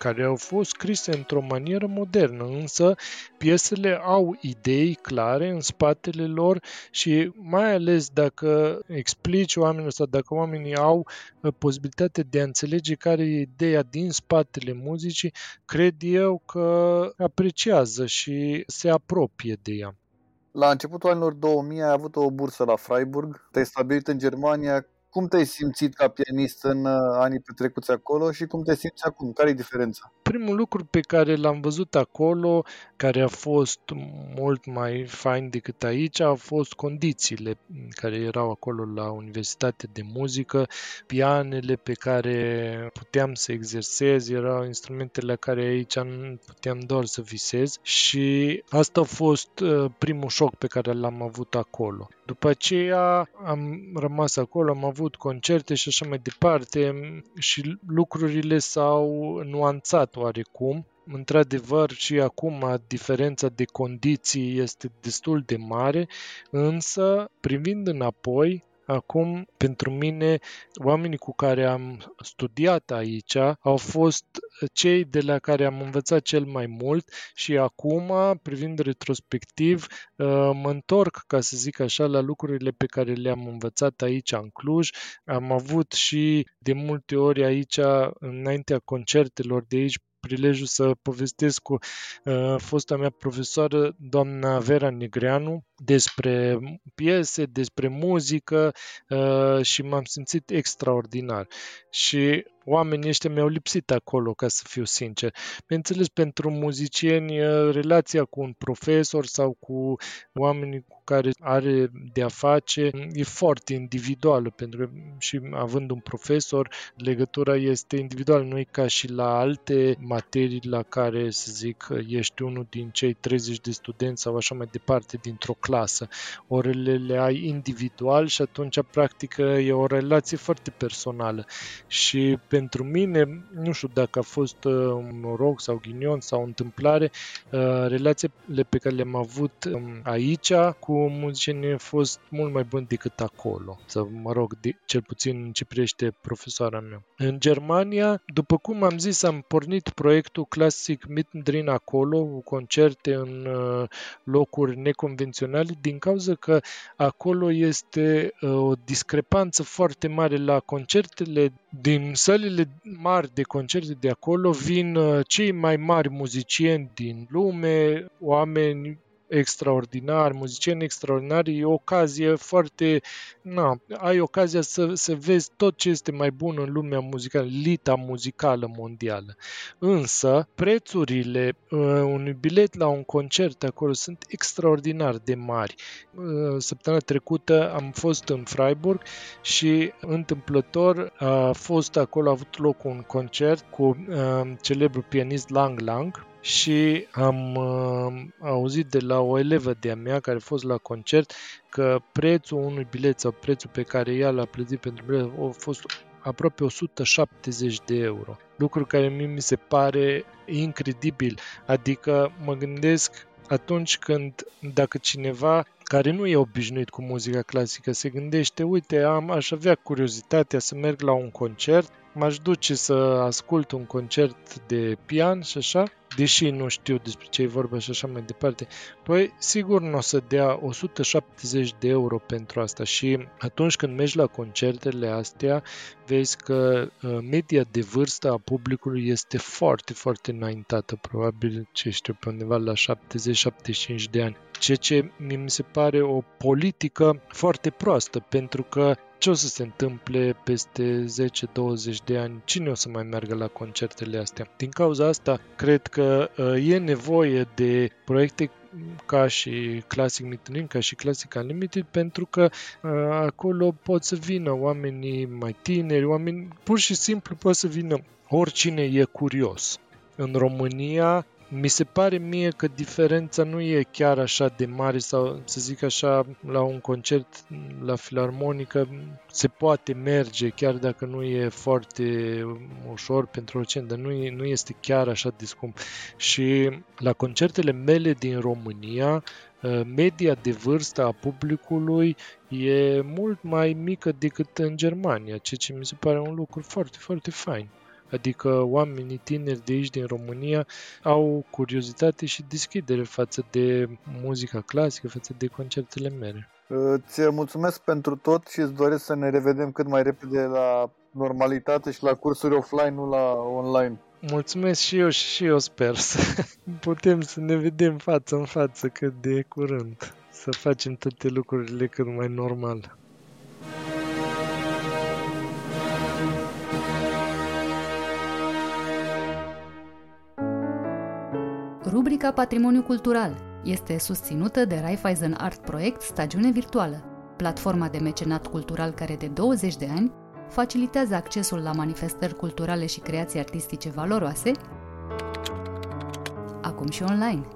care au fost scrise într-o manieră modernă, însă piesele au idei clare în spatele lor și mai ales dacă explici oamenilor sau dacă oamenii au uh, posibilitatea de a înțelege care e ideea din spatele muzicii, cred eu că apreciază și se apropie de ea. La începutul anilor 2000 ai avut o bursă la Freiburg, te-ai stabilit în Germania. Cum te-ai simțit ca pianist în uh, anii petrecuți acolo și cum te simți acum? Care e diferența? Primul lucru pe care l-am văzut acolo, care a fost mult mai fain decât aici, au fost condițiile care erau acolo la Universitatea de Muzică, pianele pe care puteam să exersez, erau instrumentele care aici nu puteam doar să visez și asta a fost uh, primul șoc pe care l-am avut acolo. După aceea am rămas acolo, am avut concerte și așa mai departe și lucrurile s-au nuanțat oarecum. Într-adevăr, și acum diferența de condiții este destul de mare, însă, privind înapoi, Acum, pentru mine, oamenii cu care am studiat aici au fost cei de la care am învățat cel mai mult și acum, privind retrospectiv, uh, mă întorc, ca să zic așa, la lucrurile pe care le-am învățat aici în Cluj. Am avut și de multe ori aici, înaintea concertelor de aici, prilejul să povestesc cu uh, fosta mea profesoară, doamna Vera Negreanu, despre piese, despre muzică uh, și m-am simțit extraordinar. Și oamenii ăștia mi-au lipsit acolo, ca să fiu sincer. Bineînțeles, pentru muzicieni, relația cu un profesor sau cu oamenii cu care are de a face e foarte individuală, pentru că și având un profesor, legătura este individuală, nu e ca și la alte materii la care, să zic, ești unul din cei 30 de studenți sau așa mai departe dintr-o clasă. Orele le ai individual și atunci, practic, e o relație foarte personală. Și pentru mine, nu știu dacă a fost uh, un noroc sau ghinion sau o întâmplare, uh, relațiile pe care le-am avut um, aici cu muzicienii au fost mult mai buni decât acolo, sau mă rog, de, cel puțin în ce privește profesoara mea. În Germania, după cum am zis, am pornit proiectul Classic Mittendrin acolo, cu concerte în uh, locuri neconvenționale, din cauza că acolo este o discrepanță foarte mare la concertele din sălile mari de concerte de acolo vin uh, cei mai mari muzicieni din lume, oameni extraordinari, muzicieni extraordinari, e o ocazie foarte... Na, ai ocazia să, să vezi tot ce este mai bun în lumea muzicală, lita muzicală mondială. Însă, prețurile uh, unui bilet la un concert acolo sunt extraordinar de mari. Uh, săptămâna trecută am fost în Freiburg și întâmplător a fost acolo, a avut loc un concert cu uh, celebrul pianist Lang Lang, și am uh, auzit de la o elevă de-a mea care a fost la concert că prețul unui bilet sau prețul pe care ea l-a plătit pentru bilet a fost aproape 170 de euro. Lucru care mie mi se pare incredibil. Adică mă gândesc atunci când dacă cineva care nu e obișnuit cu muzica clasică se gândește, uite, am, aș avea curiozitatea să merg la un concert m-aș duce să ascult un concert de pian și așa, deși nu știu despre ce e vorba și așa mai departe, păi sigur nu o să dea 170 de euro pentru asta și atunci când mergi la concertele astea, vezi că uh, media de vârstă a publicului este foarte, foarte înaintată, probabil, ce știu, pe undeva la 70-75 de ani. Ceea ce mi se pare o politică foarte proastă, pentru că ce o să se întâmple peste 10-20 de ani? Cine o să mai meargă la concertele astea? Din cauza asta, cred că uh, e nevoie de proiecte ca și Classic Meeting, ca și Classic Unlimited, pentru că uh, acolo pot să vină oamenii mai tineri, oameni, pur și simplu pot să vină oricine e curios. În România mi se pare mie că diferența nu e chiar așa de mare sau să zic așa la un concert la filarmonică se poate merge chiar dacă nu e foarte ușor pentru oricine, dar nu, e, nu este chiar așa de scump. Și la concertele mele din România ă, media de vârstă a publicului e mult mai mică decât în Germania, ceea ce mi se pare un lucru foarte, foarte fain. Adică oamenii tineri de aici din România au curiozitate și deschidere față de muzica clasică, față de concertele mele. Ți mulțumesc pentru tot și îți doresc să ne revedem cât mai repede la normalitate și la cursuri offline, nu la online. Mulțumesc și eu și eu sper să putem să ne vedem față în față cât de curând. Să facem toate lucrurile cât mai normal. Rubrica Patrimoniu Cultural este susținută de Raiffeisen Art Project Stagiune Virtuală, platforma de mecenat cultural care de 20 de ani facilitează accesul la manifestări culturale și creații artistice valoroase, acum și online.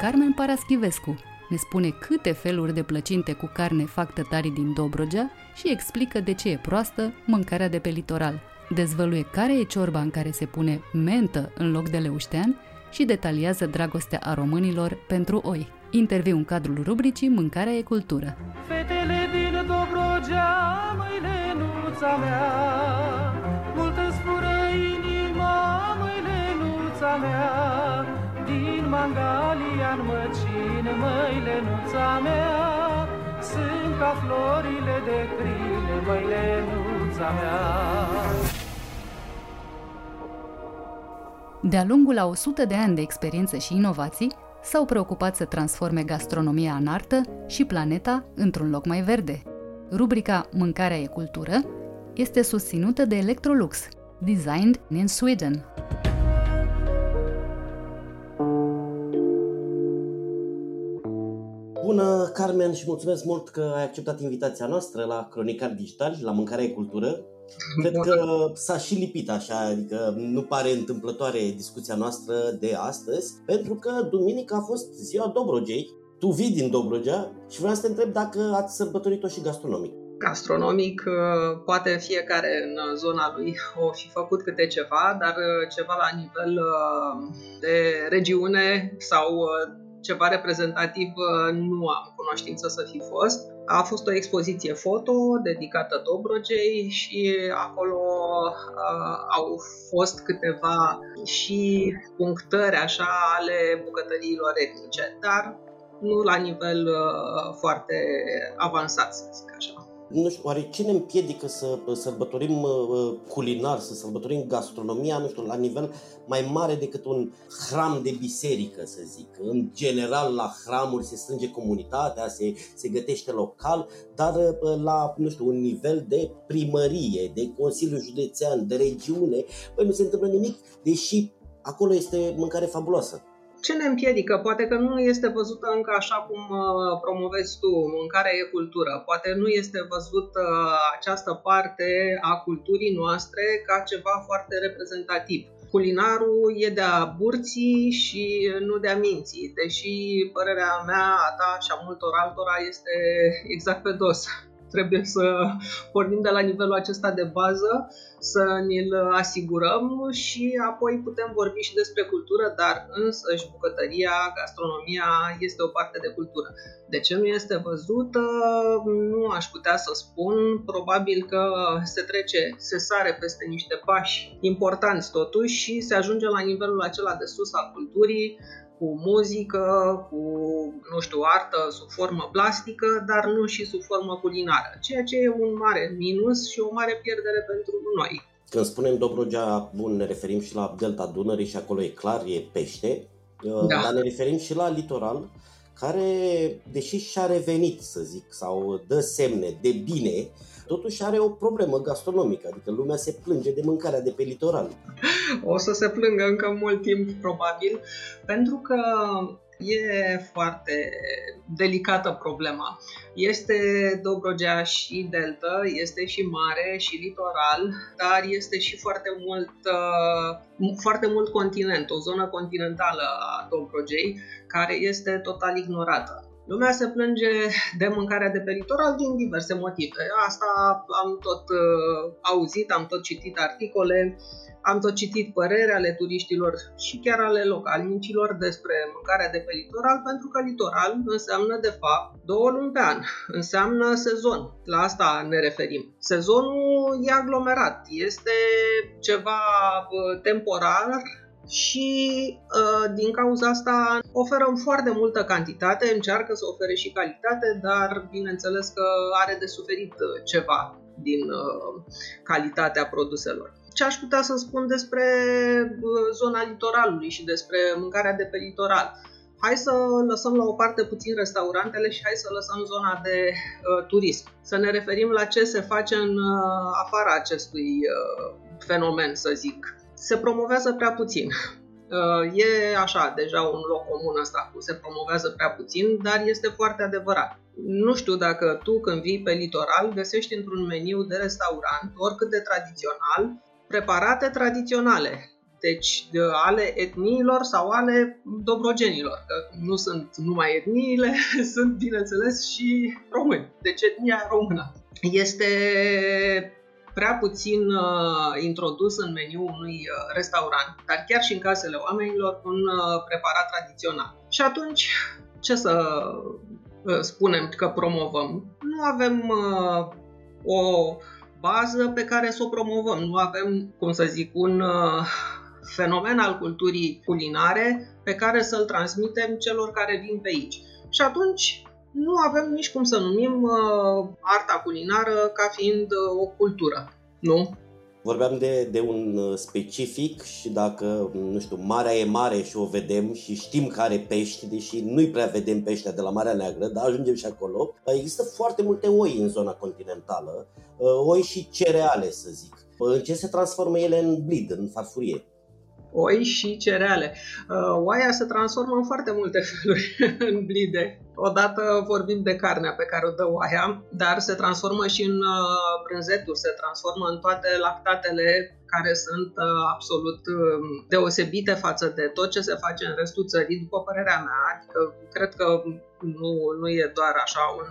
Carmen Paraschivescu ne spune câte feluri de plăcinte cu carne fac tătarii din Dobrogea și explică de ce e proastă mâncarea de pe litoral – dezvăluie care e ciorba în care se pune mentă în loc de leuștean și detaliază dragostea a românilor pentru oi. Interviu în cadrul rubricii Mâncarea e cultură. Fetele din Dobrogea, măile nuța mea, mult îți fură inima, măile nuța mea, din Mangalia în măcin, măile nuța mea, sunt ca florile de crin, măile nuța mea. De-a lungul a 100 de ani de experiență și inovații, s-au preocupat să transforme gastronomia în artă și planeta într-un loc mai verde. Rubrica Mâncarea e cultură este susținută de Electrolux, designed in Sweden. Bună, Carmen, și mulțumesc mult că ai acceptat invitația noastră la Cronicar Digital, la Mâncarea e Cultură. Cred că s-a și lipit așa, adică nu pare întâmplătoare discuția noastră de astăzi, pentru că duminică a fost ziua Dobrogei, tu vii din Dobrogea și vreau să te întreb dacă ați sărbătorit-o și gastronomic. Gastronomic, uh, poate fiecare în zona lui o fi făcut câte ceva, dar uh, ceva la nivel uh, de regiune sau ceva reprezentativ nu am cunoștință să fi fost. A fost o expoziție foto dedicată Dobrogei și acolo uh, au fost câteva și punctări așa ale bucătăriilor etnice, dar nu la nivel uh, foarte avansat, să zic așa nu știu, oare ce ne împiedică să sărbătorim uh, culinar, să sărbătorim gastronomia, nu știu, la nivel mai mare decât un hram de biserică, să zic. În general, la hramuri se strânge comunitatea, se, se gătește local, dar uh, la, nu știu, un nivel de primărie, de Consiliu Județean, de regiune, păi nu se întâmplă nimic, deși acolo este mâncare fabuloasă. Ce ne împiedică? Poate că nu este văzută încă așa cum uh, promovezi tu, mâncarea e cultură. Poate nu este văzută această parte a culturii noastre ca ceva foarte reprezentativ. Culinarul e de-a burții și nu de-a minții, deși părerea mea, a ta și a multor altora este exact pe dos trebuie să pornim de la nivelul acesta de bază, să ne-l asigurăm și apoi putem vorbi și despre cultură, dar însă și bucătăria, gastronomia este o parte de cultură. De ce nu este văzută? Nu aș putea să spun. Probabil că se trece, se sare peste niște pași importanți totuși și se ajunge la nivelul acela de sus al culturii, cu muzică, cu, nu știu, artă sub formă plastică, dar nu și sub formă culinară, ceea ce e un mare minus și o mare pierdere pentru noi. Când spunem Dobrogea, bun, ne referim și la Delta Dunării și acolo e clar, e pește, uh, da. dar ne referim și la litoral, care, deși și-a revenit, să zic, sau dă semne de bine, totuși are o problemă gastronomică, adică lumea se plânge de mâncarea de pe litoral. O să se plângă încă mult timp, probabil, pentru că e foarte delicată problema. Este Dobrogea și delta, este și mare și litoral, dar este și foarte mult, uh, foarte mult continent, o zonă continentală a Dobrogei, care este total ignorată. Lumea se plânge de mâncarea de pe litoral din diverse motive. Asta am tot uh, auzit, am tot citit articole, am tot citit păreri ale turiștilor și chiar ale localnicilor despre mâncarea de pe litoral, pentru că litoral înseamnă de fapt două luni pe an, înseamnă sezon. La asta ne referim. Sezonul e aglomerat, este ceva uh, temporar și uh, din cauza asta oferăm foarte multă cantitate, încearcă să ofere și calitate, dar bineînțeles că are de suferit uh, ceva din uh, calitatea produselor. Ce aș putea să spun despre zona litoralului și despre mâncarea de pe litoral? Hai să lăsăm la o parte puțin restaurantele și hai să lăsăm zona de uh, turism. Să ne referim la ce se face în uh, afara acestui uh, fenomen, să zic se promovează prea puțin. Uh, e așa, deja un loc comun ăsta cu se promovează prea puțin, dar este foarte adevărat. Nu știu dacă tu când vii pe litoral găsești într-un meniu de restaurant, oricât de tradițional, preparate tradiționale, deci de ale etniilor sau ale dobrogenilor, că nu sunt numai etniile, sunt bineînțeles și români, deci etnia română. Este prea puțin uh, introdus în meniul unui uh, restaurant, dar chiar și în casele oamenilor un uh, preparat tradițional. Și atunci, ce să uh, spunem că promovăm? Nu avem uh, o bază pe care să o promovăm, nu avem, cum să zic, un uh, fenomen al culturii culinare pe care să-l transmitem celor care vin pe aici. Și atunci nu avem nici cum să numim uh, arta culinară ca fiind uh, o cultură, nu? Vorbeam de, de un uh, specific și dacă, nu știu, marea e mare și o vedem și știm că are pești, deși nu-i prea vedem peștea de la Marea Neagră, dar ajungem și acolo, există foarte multe oi în zona continentală, oi și cereale, să zic. În ce se transformă ele în blid, în farfurie? Oi și cereale. Uh, oaia se transformă în foarte multe feluri în blide. Odată vorbim de carnea pe care o dă oaia, dar se transformă și în uh, brânzeturi, se transformă în toate lactatele care sunt uh, absolut um, deosebite față de tot ce se face în restul țării, după părerea mea. Adică, cred că nu, nu e doar așa un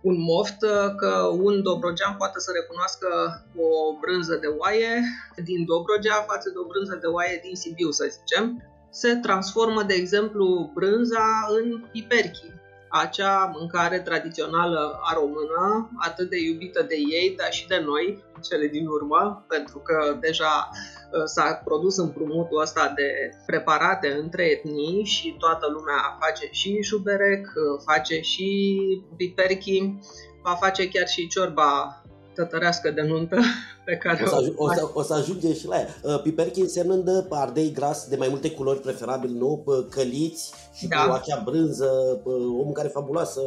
un moft uh, că un dobrogean poate să recunoască o brânză de oaie din Dobrogea față de o brânză de oaie din Sibiu, să zicem. Se transformă, de exemplu, brânza în piperchi, acea mâncare tradițională a română, atât de iubită de ei, dar și de noi, cele din urmă, pentru că deja uh, s-a produs împrumutul ăsta de preparate între etnii și toată lumea face și șuberec, uh, face și piperchi, va face chiar și ciorba tătărească de nuntă pe care o să, ajung, o, să, o să ajungem și la ea. Uh, piperchi însemnând ardei gras de mai multe culori, preferabil nu, căliți și da. cu acea brânză, o mâncare fabuloasă,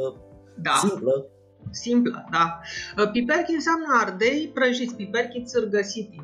da. simplă. Simplă, da. Uh, piperchi înseamnă ardei prăjiți, piperchi țârgăsiti.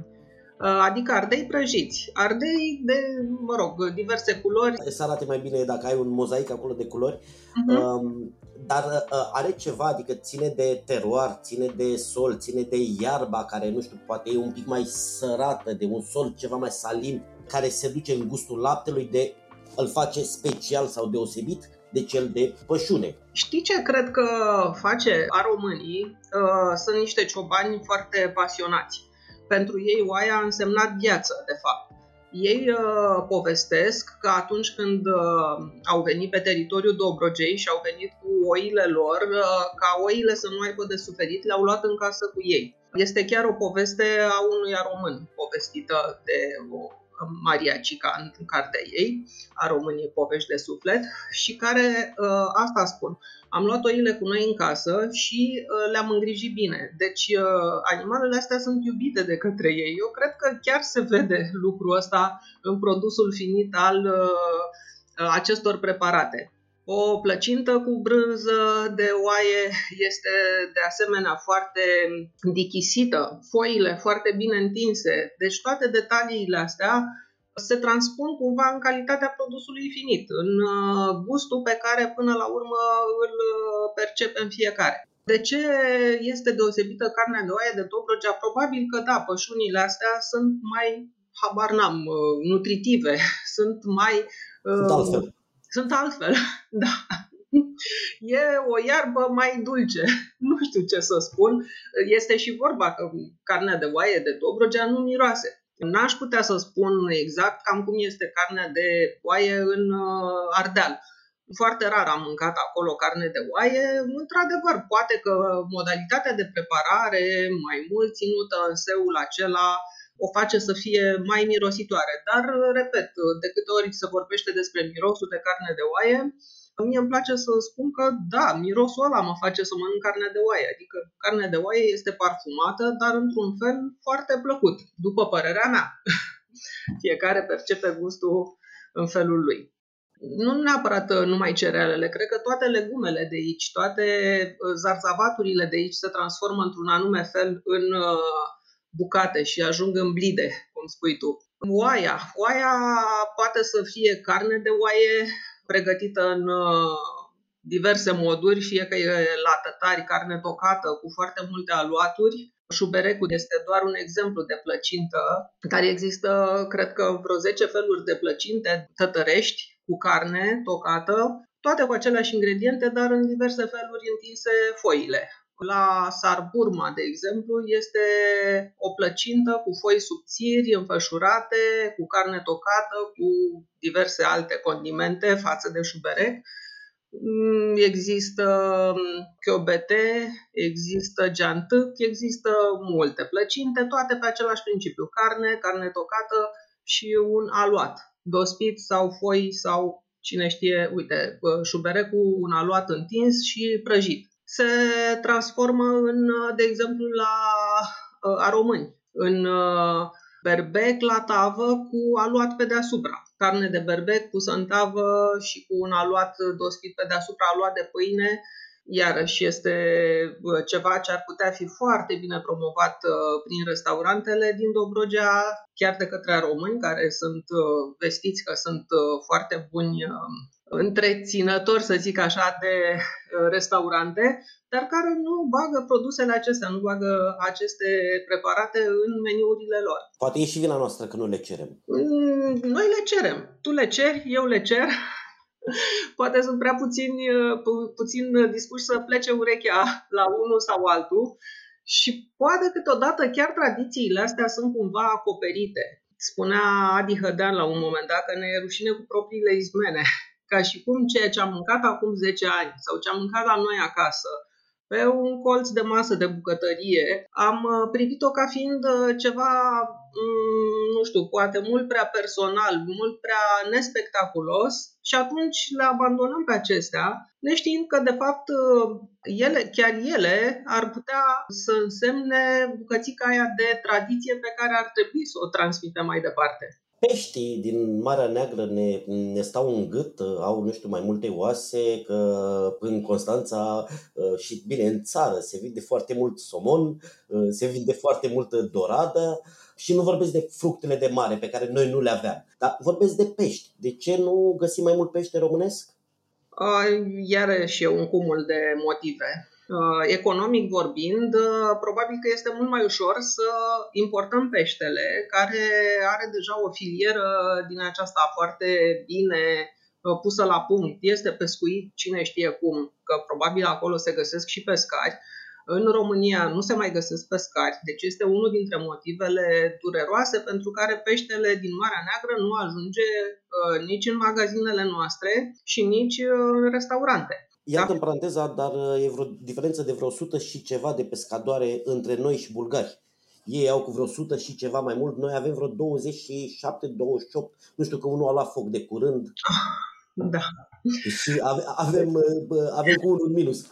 Uh, adică ardei prăjiți. Ardei de, mă rog, diverse culori. Să arate mai bine dacă ai un mozaic acolo de culori. Uh-huh. Dar uh, are ceva, adică ține de teroar, ține de sol, ține de iarba care, nu știu, poate e un pic mai sărată, de un sol ceva mai salin, care se duce în gustul laptelui, de îl face special sau deosebit de cel de pășune. Știi ce cred că face a românii? Uh, sunt niște ciobani foarte pasionați. Pentru ei oaia a însemnat viață, de fapt. Ei uh, povestesc că atunci când uh, au venit pe teritoriul Dobrogei și au venit cu oile lor, uh, ca oile să nu aibă de suferit, le-au luat în casă cu ei. Este chiar o poveste a unui român povestită de o Maria Cica în cartea ei, a României Povești de Suflet, și care uh, asta spun. Am luat oile cu noi în casă și uh, le-am îngrijit bine. Deci uh, animalele astea sunt iubite de către ei. Eu cred că chiar se vede lucrul ăsta în produsul finit al uh, acestor preparate. O plăcintă cu brânză de oaie este de asemenea foarte dichisită, foile foarte bine întinse. Deci toate detaliile astea se transpun cumva în calitatea produsului finit, în uh, gustul pe care până la urmă îl uh, percepem fiecare. De ce este deosebită carnea de oaie de Dobrogea? Probabil că da, pășunile astea sunt mai, habar n-am, uh, nutritive, sunt mai... Sunt altfel sunt altfel, da. E o iarbă mai dulce, nu știu ce să spun. Este și vorba că carnea de oaie de Dobrogea nu miroase. N-aș putea să spun exact cam cum este carnea de oaie în uh, Ardeal. Foarte rar am mâncat acolo carne de oaie. Într-adevăr, poate că modalitatea de preparare, mai mult ținută în seul acela, o face să fie mai mirositoare. Dar, repet, de câte ori se vorbește despre mirosul de carne de oaie, mie îmi place să spun că da, mirosul ăla mă face să mănânc carne de oaie. Adică carnea de oaie este parfumată, dar într-un fel foarte plăcut, după părerea mea. Fiecare percepe gustul în felul lui. Nu neapărat numai cerealele, cred că toate legumele de aici, toate zarzavaturile de aici se transformă într-un anume fel în uh, bucate și ajung în blide, cum spui tu. Oaia. Oaia poate să fie carne de oaie pregătită în uh, diverse moduri, fie că e la tătari, carne tocată cu foarte multe aluaturi. Șuberecul este doar un exemplu de plăcintă, dar există, cred că, vreo 10 feluri de plăcinte tătărești cu carne tocată, toate cu aceleași ingrediente, dar în diverse feluri întinse foile. La sarburma, de exemplu, este o plăcintă cu foi subțiri, înfășurate, cu carne tocată, cu diverse alte condimente față de șuberec. Mm, există mm, chiobete, există geantâc, există multe plăcinte, toate pe același principiu. Carne, carne tocată și un aluat, dospit sau foi sau cine știe, uite, șuberecul, un aluat întins și prăjit se transformă în, de exemplu, la a români. în uh, berbec la tavă cu aluat pe deasupra. Carne de berbec pusă în tavă și cu un aluat dospit pe deasupra, aluat de pâine, iarăși este uh, ceva ce ar putea fi foarte bine promovat uh, prin restaurantele din Dobrogea, chiar de către români care sunt vestiți că sunt foarte buni întreținători, să zic așa, de restaurante, dar care nu bagă produsele acestea, nu bagă aceste preparate în meniurile lor. Poate e și vina noastră că nu le cerem. Mm, noi le cerem. Tu le ceri, eu le cer. Poate sunt prea puțin, pu- puțin dispuși să plece urechea la unul sau altul și poate câteodată chiar tradițiile astea sunt cumva acoperite. Spunea Adi Hădean la un moment dat că ne e rușine cu propriile izmene ca și cum ceea ce am mâncat acum 10 ani sau ce am mâncat la noi acasă pe un colț de masă de bucătărie, am uh, privit-o ca fiind uh, ceva, mm, nu știu, poate mult prea personal, mult prea nespectaculos și atunci le abandonăm pe acestea, neștiind că, de fapt, uh, ele, chiar ele ar putea să însemne bucățica aia de tradiție pe care ar trebui să o transmitem mai departe. Peștii din Marea Neagră ne, ne stau în gât, au, nu știu, mai multe oase, că în Constanța uh, și, bine, în țară se vinde foarte mult somon, uh, se vinde foarte mult doradă și nu vorbesc de fructele de mare pe care noi nu le aveam, dar vorbesc de pești. De ce nu găsim mai mult pește românesc? Iarăși e un cumul de motive. Uh, economic vorbind, uh, probabil că este mult mai ușor să importăm peștele, care are deja o filieră din aceasta foarte bine uh, pusă la punct. Este pescuit cine știe cum, că probabil acolo se găsesc și pescari. În România nu se mai găsesc pescari, deci este unul dintre motivele dureroase pentru care peștele din Marea Neagră nu ajunge nici în magazinele noastre și nici în restaurante. Iată da? în paranteza, dar uh, e vreo diferență de vreo 100 și ceva de pescadoare între noi și bulgari. Ei au cu vreo 100 și ceva mai mult, noi avem vreo 27, 28, nu știu că unul a luat foc de curând. Da. Și avem, uh, avem cu unul minus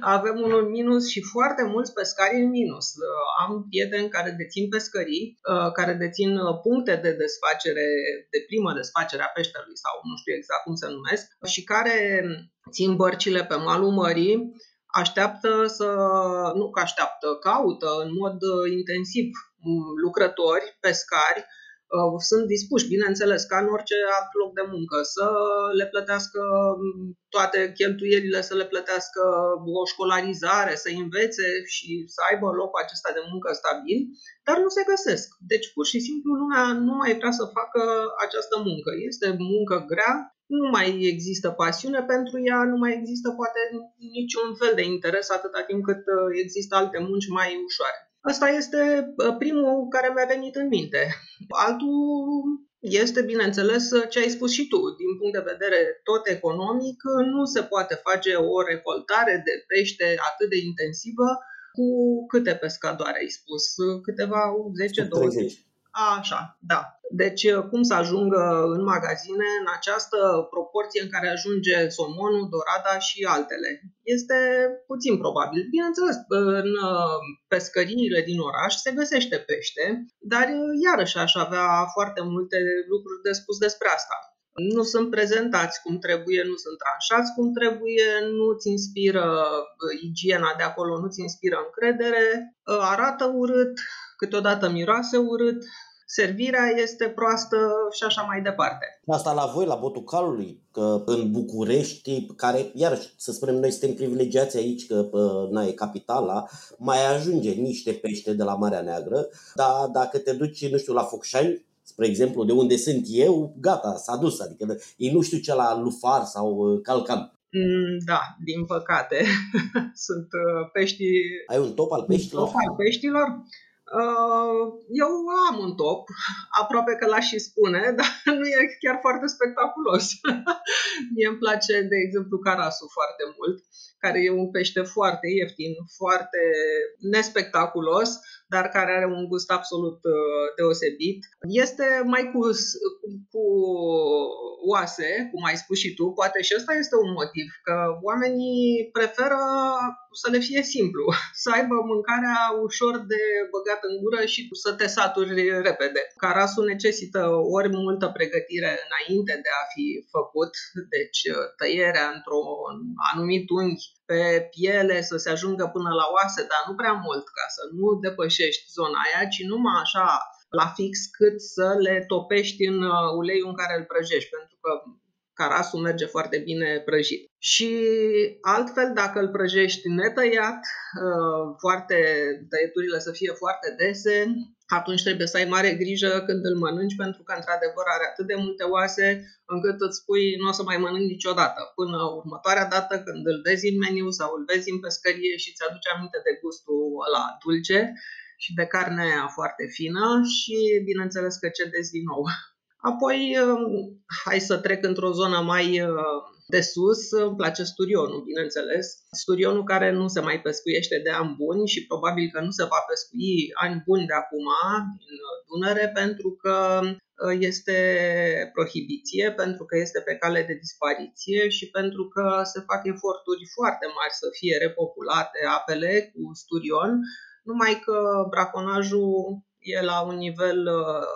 avem unul minus și foarte mulți pescari în minus. Uh, am prieteni care dețin pescării, uh, care dețin uh, puncte de desfacere, de primă desfacere a peșterului sau nu știu exact cum se numesc, și care țin bărcile pe malul mării, așteaptă să, nu că așteaptă, caută în mod intensiv lucrători, pescari, Uh, sunt dispuși, bineînțeles, ca în orice alt loc de muncă, să le plătească toate cheltuielile, să le plătească o școlarizare, să învețe și să aibă locul acesta de muncă stabil, dar nu se găsesc. Deci, pur și simplu, lumea nu mai vrea să facă această muncă. Este muncă grea, nu mai există pasiune pentru ea, nu mai există poate niciun fel de interes atâta timp cât uh, există alte munci mai ușoare. Asta este primul care mi-a venit în minte. Altul este, bineînțeles, ce ai spus și tu. Din punct de vedere tot economic, nu se poate face o recoltare de pește atât de intensivă cu câte pescadoare ai spus? Câteva 10-20? Așa, da. Deci, uh, cum să ajungă în magazine în această proporție în care ajunge somonul, dorada și altele? Este puțin probabil. Bineînțeles, în uh, pescăriile din oraș se găsește pește, dar uh, iarăși aș avea foarte multe lucruri de spus despre asta. Nu sunt prezentați cum trebuie, nu sunt tranșați cum trebuie, nu-ți inspiră igiena de acolo, nu-ți inspiră încredere, arată urât, câteodată miroase urât, servirea este proastă și așa mai departe. Asta la voi, la botul calului, că în București, care, iarăși, să spunem, noi suntem privilegiați aici, că na, e capitala, mai ajunge niște pește de la Marea Neagră, dar dacă te duci, nu știu, la Focșani, spre exemplu, de unde sunt eu, gata, s-a dus. Adică ei nu știu ce la Lufar sau uh, Calcan. Mm, da, din păcate. Sunt uh, peștii... Ai un top al peștilor? Top al peștilor? Uh, eu am un top, aproape că l-aș și spune, dar nu e chiar foarte spectaculos. Mie îmi place, de exemplu, carasul foarte mult, care e un pește foarte ieftin, foarte nespectaculos, dar care are un gust absolut uh, deosebit. Este mai cu, cu oase, cum ai spus și tu, poate și ăsta este un motiv, că oamenii preferă să le fie simplu, să aibă mâncarea ușor de băgat în gură și să te saturi repede. Carasul necesită ori multă pregătire înainte de a fi făcut, deci tăierea într-un anumit unghi pe piele să se ajungă până la oase, dar nu prea mult ca să nu depășești zona aia, ci numai așa la fix cât să le topești în uh, uleiul în care îl prăjești, pentru că carasul merge foarte bine prăjit. Și altfel, dacă îl prăjești netăiat, uh, foarte, tăieturile să fie foarte dese, atunci trebuie să ai mare grijă când îl mănânci, pentru că într-adevăr are atât de multe oase încât îți spui nu o să mai mănânc niciodată. Până următoarea dată când îl vezi în meniu sau îl vezi în pescărie și îți aduce aminte de gustul ăla dulce și de carnea aia foarte fină și bineînțeles că cedezi din nou. Apoi, um, hai să trec într-o zonă mai uh, de sus, îmi place sturionul, bineînțeles. Sturionul care nu se mai pescuiește de ani buni și probabil că nu se va pescui ani buni de acum din Dunăre pentru că uh, este prohibiție, pentru că este pe cale de dispariție și pentru că se fac eforturi foarte mari să fie repopulate apele cu sturion, numai că braconajul e la un nivel uh,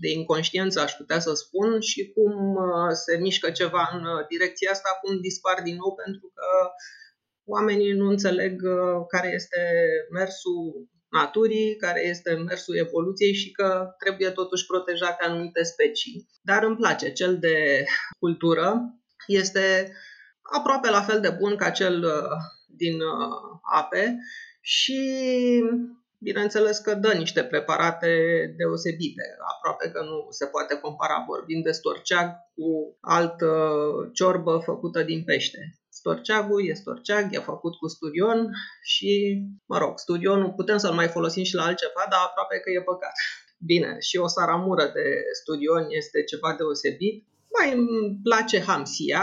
de inconștiență, aș putea să spun, și cum uh, se mișcă ceva în uh, direcția asta, cum dispar din nou, pentru că oamenii nu înțeleg uh, care este mersul naturii, care este mersul evoluției și că trebuie totuși protejate anumite specii. Dar îmi place, cel de cultură este aproape la fel de bun ca cel din ape și bineînțeles că dă niște preparate deosebite. Aproape că nu se poate compara vorbind de storceag cu altă ciorbă făcută din pește. Storceagul e storceag, e făcut cu sturion și, mă rog, studionul putem să-l mai folosim și la altceva, dar aproape că e păcat. Bine, și o saramură de studion este ceva deosebit. Mai îmi place hamsia,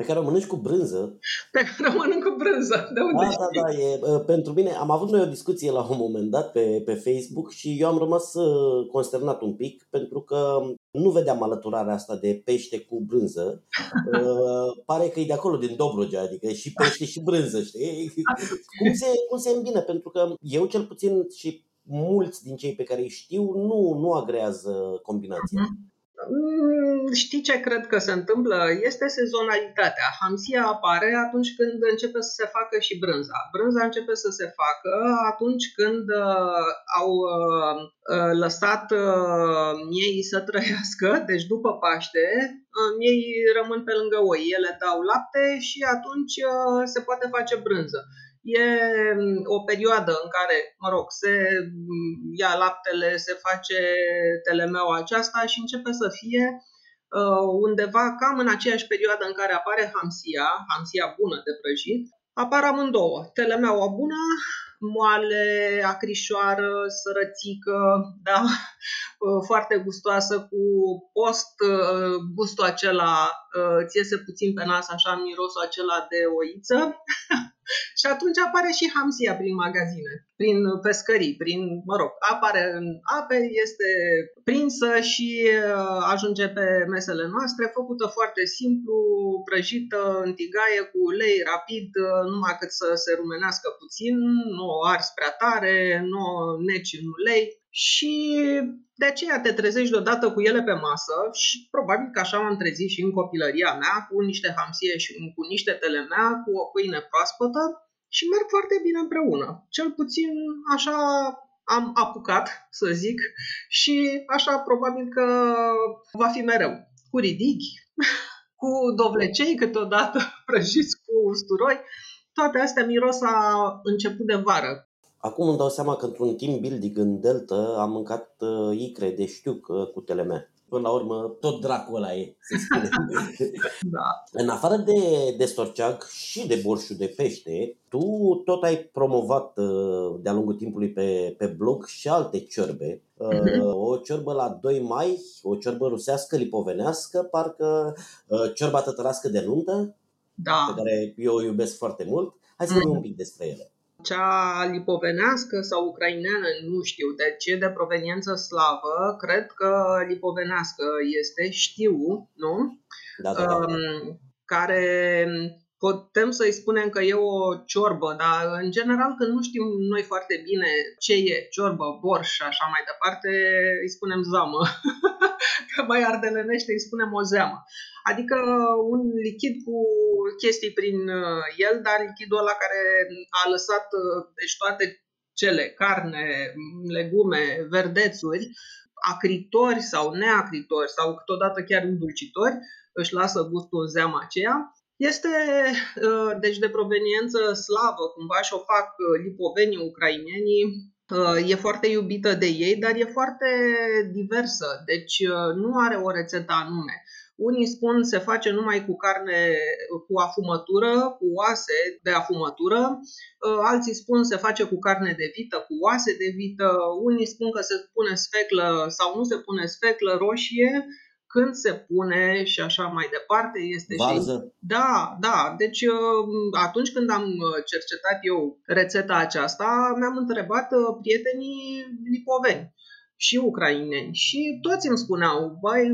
pe care o mănânci cu brânză. Pe care o mănânc cu brânză, de unde da, da, da, e, ă, pentru mine, am avut noi o discuție la un moment dat pe, pe Facebook și eu am rămas ă, consternat un pic pentru că nu vedeam alăturarea asta de pește cu brânză. uh, pare că e de acolo, din Dobrogea, adică e și pește și brânză, știi? cum, se, cum se îmbină? Pentru că eu cel puțin și mulți din cei pe care îi știu nu, nu agrează combinația. Uh-huh. Mm, știi ce cred că se întâmplă? Este sezonalitatea. Hamsia apare atunci când începe să se facă și brânza. Brânza începe să se facă atunci când uh, au uh, uh lăsat uh, miei să trăiască, deci după Paște, uh, miei rămân pe lângă oi. Ele dau lapte și atunci uh, se poate face brânză. E mm, o perioadă în care, mă rog, se mm, ia laptele, se face telemeaua aceasta și începe să fie uh, undeva cam în aceeași perioadă în care apare hamsia, hamsia bună de prăjit, apar amândouă. Telemeaua bună, moale, acrișoară, sărățică, da? Uh, foarte gustoasă cu post, uh, gustul acela, ți iese puțin pe nas, așa mirosul acela de oiță. Și atunci apare și hamsia prin magazine, prin pescării, prin, mă rog, apare în ape, este prinsă și uh, ajunge pe mesele noastre, făcută foarte simplu, prăjită în tigaie cu ulei rapid, uh, numai cât să se rumenească puțin, nu o ars prea tare, nu o neci în ulei, și de aceea te trezești deodată cu ele pe masă și probabil că așa m-am trezit și în copilăria mea cu niște hamsie și cu niște telemea, cu o pâine proaspătă și merg foarte bine împreună. Cel puțin așa am apucat, să zic, și așa probabil că va fi mereu. Cu ridichi, cu dovlecei câteodată prăjiți cu usturoi, toate astea miros a început de vară. Acum îmi dau seama că într-un team building în Delta am mâncat uh, icre de știuc uh, cu teleme. Până la urmă, tot dracul ăla e, se spune. da. În afară de, de storceag și de borșul de pește, tu tot ai promovat uh, de-a lungul timpului pe, pe blog și alte ciorbe. Uh, uh-huh. O ciorbă la 2 mai, o ciorbă rusească, lipovenească, parcă uh, ciorba tătărască de nuntă, da. pe care eu o iubesc foarte mult. Hai să vorbim uh-huh. un pic despre ele. Cea lipovenească sau ucraineană, nu știu, deci e de proveniență slavă, cred că lipovenească este, știu, nu? Da, da, da. Um, care putem să-i spunem că e o ciorbă, dar în general când nu știm noi foarte bine ce e ciorbă, borș și așa mai departe, îi spunem zamă. că mai ardelenește îi spunem o zeamă. Adică un lichid cu chestii prin uh, el, dar lichidul ăla care a lăsat uh, deci toate cele, carne, legume, verdețuri, acritori sau neacritori sau câteodată chiar îndulcitori, își lasă gustul în zeama aceea este uh, deci de proveniență slavă, cumva și o fac uh, lipovenii ucrainenii. Uh, e foarte iubită de ei, dar e foarte diversă, deci nu are o rețetă anume. Unii spun se face numai cu carne cu afumătură, cu oase de afumătură, alții spun se face cu carne de vită, cu oase de vită, unii spun că se pune sfeclă sau nu se pune sfeclă roșie, când se pune și așa mai departe. Este Varză? Și... Da, da. Deci uh, atunci când am uh, cercetat eu rețeta aceasta, mi-am întrebat uh, prietenii lipoveni și ucraineni și toți îmi spuneau, băi,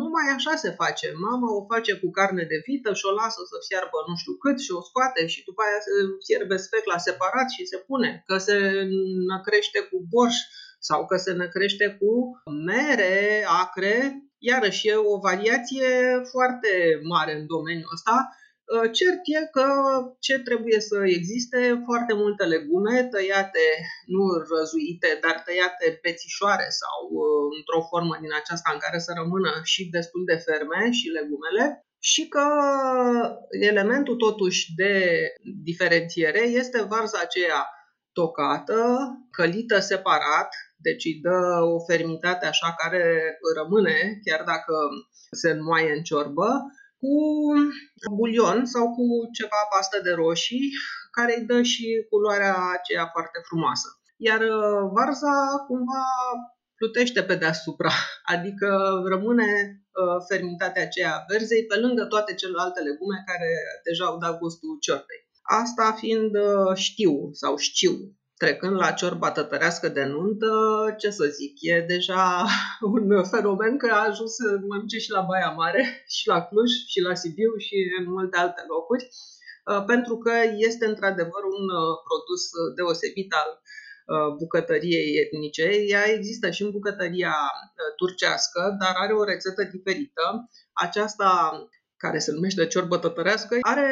numai așa se face, mama o face cu carne de vită și o lasă să fiarbă nu știu cât și o scoate și după aia se fierbe sfecla separat și se pune, că se năcrește cu borș sau că se năcrește cu mere acre Iarăși e o variație foarte mare în domeniul ăsta. Uh, cert e că ce trebuie să existe foarte multe legume tăiate, nu răzuite, dar tăiate pețișoare sau uh, într-o formă din aceasta în care să rămână și destul de ferme și legumele și că elementul totuși de diferențiere este varza aceea tocată, călită separat, deci îi dă o fermitate așa care rămâne, chiar dacă se înmoaie în ciorbă, cu bulion sau cu ceva pastă de roșii, care îi dă și culoarea aceea foarte frumoasă. Iar uh, varza cumva plutește pe deasupra, adică rămâne uh, fermitatea aceea verzei pe lângă toate celelalte legume care deja au dat gustul ciorbei. Asta fiind uh, știu sau știu Trecând la ciorba tătărească de nuntă, ce să zic, e deja un fenomen că a ajuns să mănânce și la Baia Mare, și la Cluj, și la Sibiu, și în multe alte locuri, uh, pentru că este într-adevăr un uh, produs deosebit al uh, bucătăriei etnice. Ea există și în bucătăria turcească, dar are o rețetă diferită. Aceasta care se numește ciorbă tătărească, are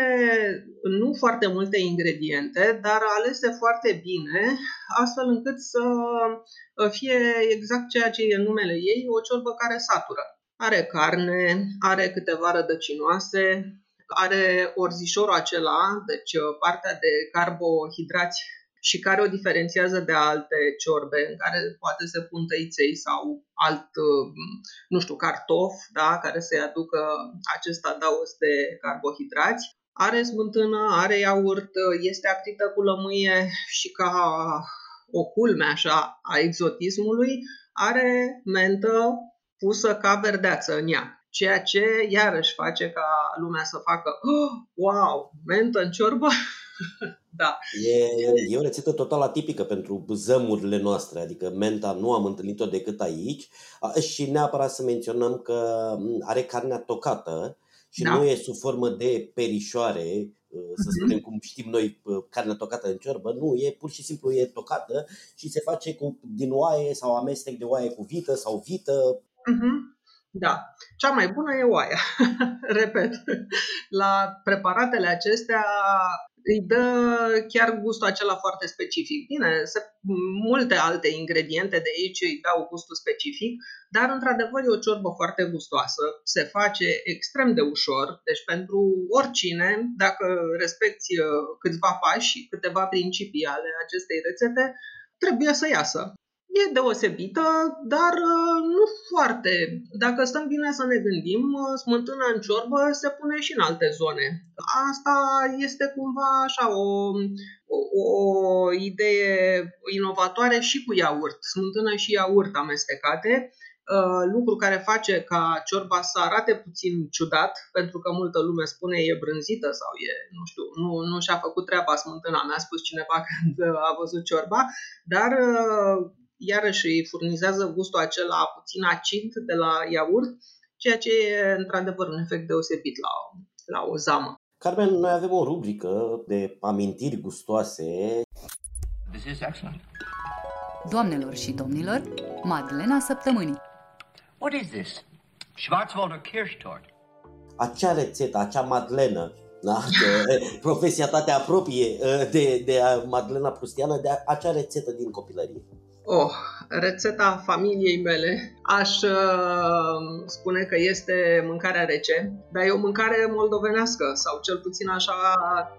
nu foarte multe ingrediente, dar alese foarte bine, astfel încât să fie exact ceea ce e numele ei, o ciorbă care satură. Are carne, are câteva rădăcinoase, are orzișorul acela, deci partea de carbohidrați și care o diferențiază de alte ciorbe în care poate se pun tăiței sau alt, uh, nu știu, cartof, da, care să-i aducă acest adaos de carbohidrați. Are smântână, are iaurt, este acrită cu lămâie și ca o culme așa a exotismului, are mentă pusă ca verdeață în ea ceea ce iarăși face ca lumea să facă oh, wow, mentă în ciorbă da. E, e o rețetă total atipică pentru zămurile noastre, adică menta nu am întâlnit-o decât aici și neapărat să menționăm că are carnea tocată și da. nu e sub formă de perișoare, să mhm. spunem cum știm noi carnea tocată în ciorbă, nu, e pur și simplu e tocată și se face cu, din oaie sau amestec de oaie cu vită sau vită. Uh-huh. Da. Cea mai bună e oaia. Repet. La preparatele acestea îi dă chiar gustul acela foarte specific. Bine, se, multe alte ingrediente de aici îi dau gustul specific, dar într-adevăr e o ciorbă foarte gustoasă, se face extrem de ușor, deci pentru oricine, dacă respecti uh, câțiva pași și câteva principii ale acestei rețete, trebuie să iasă. E deosebită, dar uh, nu foarte. Dacă stăm bine să ne gândim, uh, smântâna în ciorbă se pune și în alte zone. Asta este cumva așa o, o, o idee inovatoare și cu iaurt. Smântână și iaurt amestecate. Uh, lucru care face ca ciorba să arate puțin ciudat, pentru că multă lume spune e brânzită sau e, nu știu, nu, nu și-a făcut treaba smântâna, mi-a spus cineva când a văzut ciorba, dar uh, iarăși îi furnizează gustul acela puțin acid de la iaurt, ceea ce e într-adevăr un efect deosebit la, la o zamă. Carmen, noi avem o rubrică de amintiri gustoase. This is excellent. Doamnelor și domnilor, Madlena Săptămânii. What is this? Schwarzwälder Kirschtorte. Acea rețetă, acea madlenă, da? De, profesia ta te apropie ă, de, de madlena prustiană, de acea rețetă din copilărie. Oh, rețeta familiei mele. Aș uh, spune că este mâncarea rece, dar e o mâncare moldovenească sau cel puțin așa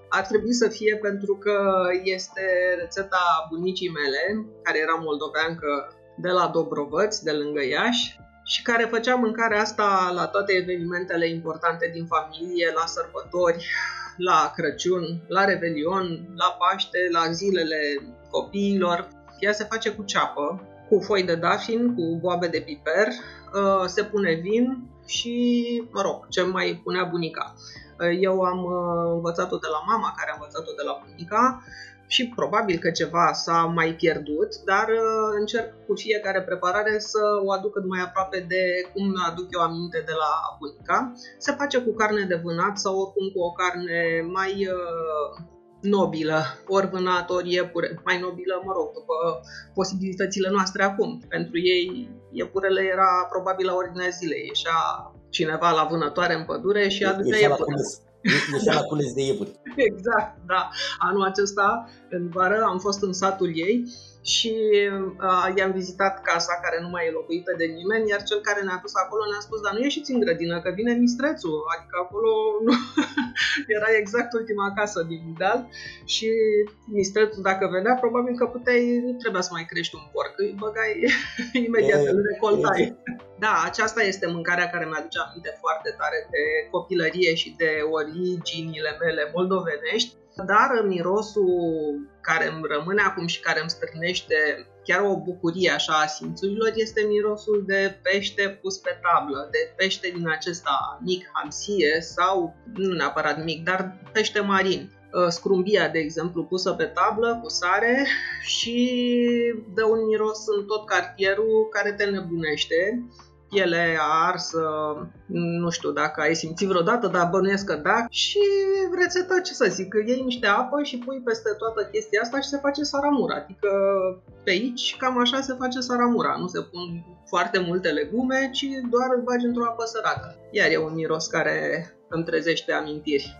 ar trebui să fie pentru că este rețeta bunicii mele, care era moldoveancă de la Dobrovăți, de lângă Iași, și care făcea mâncarea asta la toate evenimentele importante din familie, la sărbători, la Crăciun, la Revelion, la Paște, la zilele copiilor. Ea se face cu ceapă, cu foi de dafin, cu boabe de piper, uh, se pune vin și, mă rog, ce mai punea bunica. Uh, eu am uh, învățat-o de la mama, care a învățat-o de la bunica și probabil că ceva s-a mai pierdut, dar încerc cu fiecare preparare să o aduc cât mai aproape de cum aduc eu aminte de la bunica. Se face cu carne de vânat sau oricum cu o carne mai nobilă, ori vânat, ori iepure, mai nobilă, mă rog, după posibilitățile noastre acum. Pentru ei, iepurele era probabil la ordinea zilei. Ieșea cineva la vânătoare în pădure și aducea iepure. Ieșea la cules de iepuri. Exact, da. Anul acesta, în vară, am fost în satul ei și uh, i-am vizitat casa care nu mai e locuită de nimeni, iar cel care ne-a dus acolo ne-a spus, dar nu ieșiți în grădină, că vine mistrețul, adică acolo nu... era exact ultima casă din deal. Și mistrețul dacă venea, probabil că puteai, nu trebuia să mai crești un porc, îi băgai imediat, îl recoltai. Da, aceasta este mâncarea care mi-aduce aminte foarte tare de copilărie și de originile mele moldovenești dar mirosul care îmi rămâne acum și care îmi stârnește chiar o bucurie așa a simțurilor este mirosul de pește pus pe tablă, de pește din acesta mic, hamsie sau nu neapărat mic, dar pește marin. Uh, scrumbia, de exemplu, pusă pe tablă cu sare și dă un miros în tot cartierul care te nebunește piele arsă, nu știu dacă ai simțit vreodată, dar bănuiesc că da. Și rețeta, ce să zic, iei niște apă și pui peste toată chestia asta și se face saramura. Adică pe aici cam așa se face saramura. Nu se pun foarte multe legume, ci doar îl bagi într-o apă sărată. Iar e un miros care îmi trezește amintiri.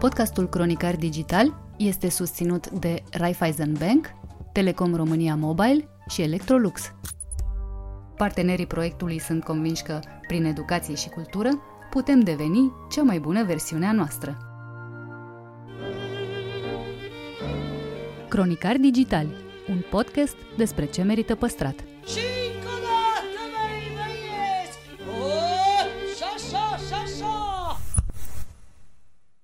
Podcastul Cronicar Digital este susținut de Raiffeisen Bank, Telecom România Mobile și Electrolux. Partenerii proiectului sunt convinși că, prin educație și cultură, putem deveni cea mai bună versiune a noastră. Cronicar Digital, un podcast despre ce merită păstrat.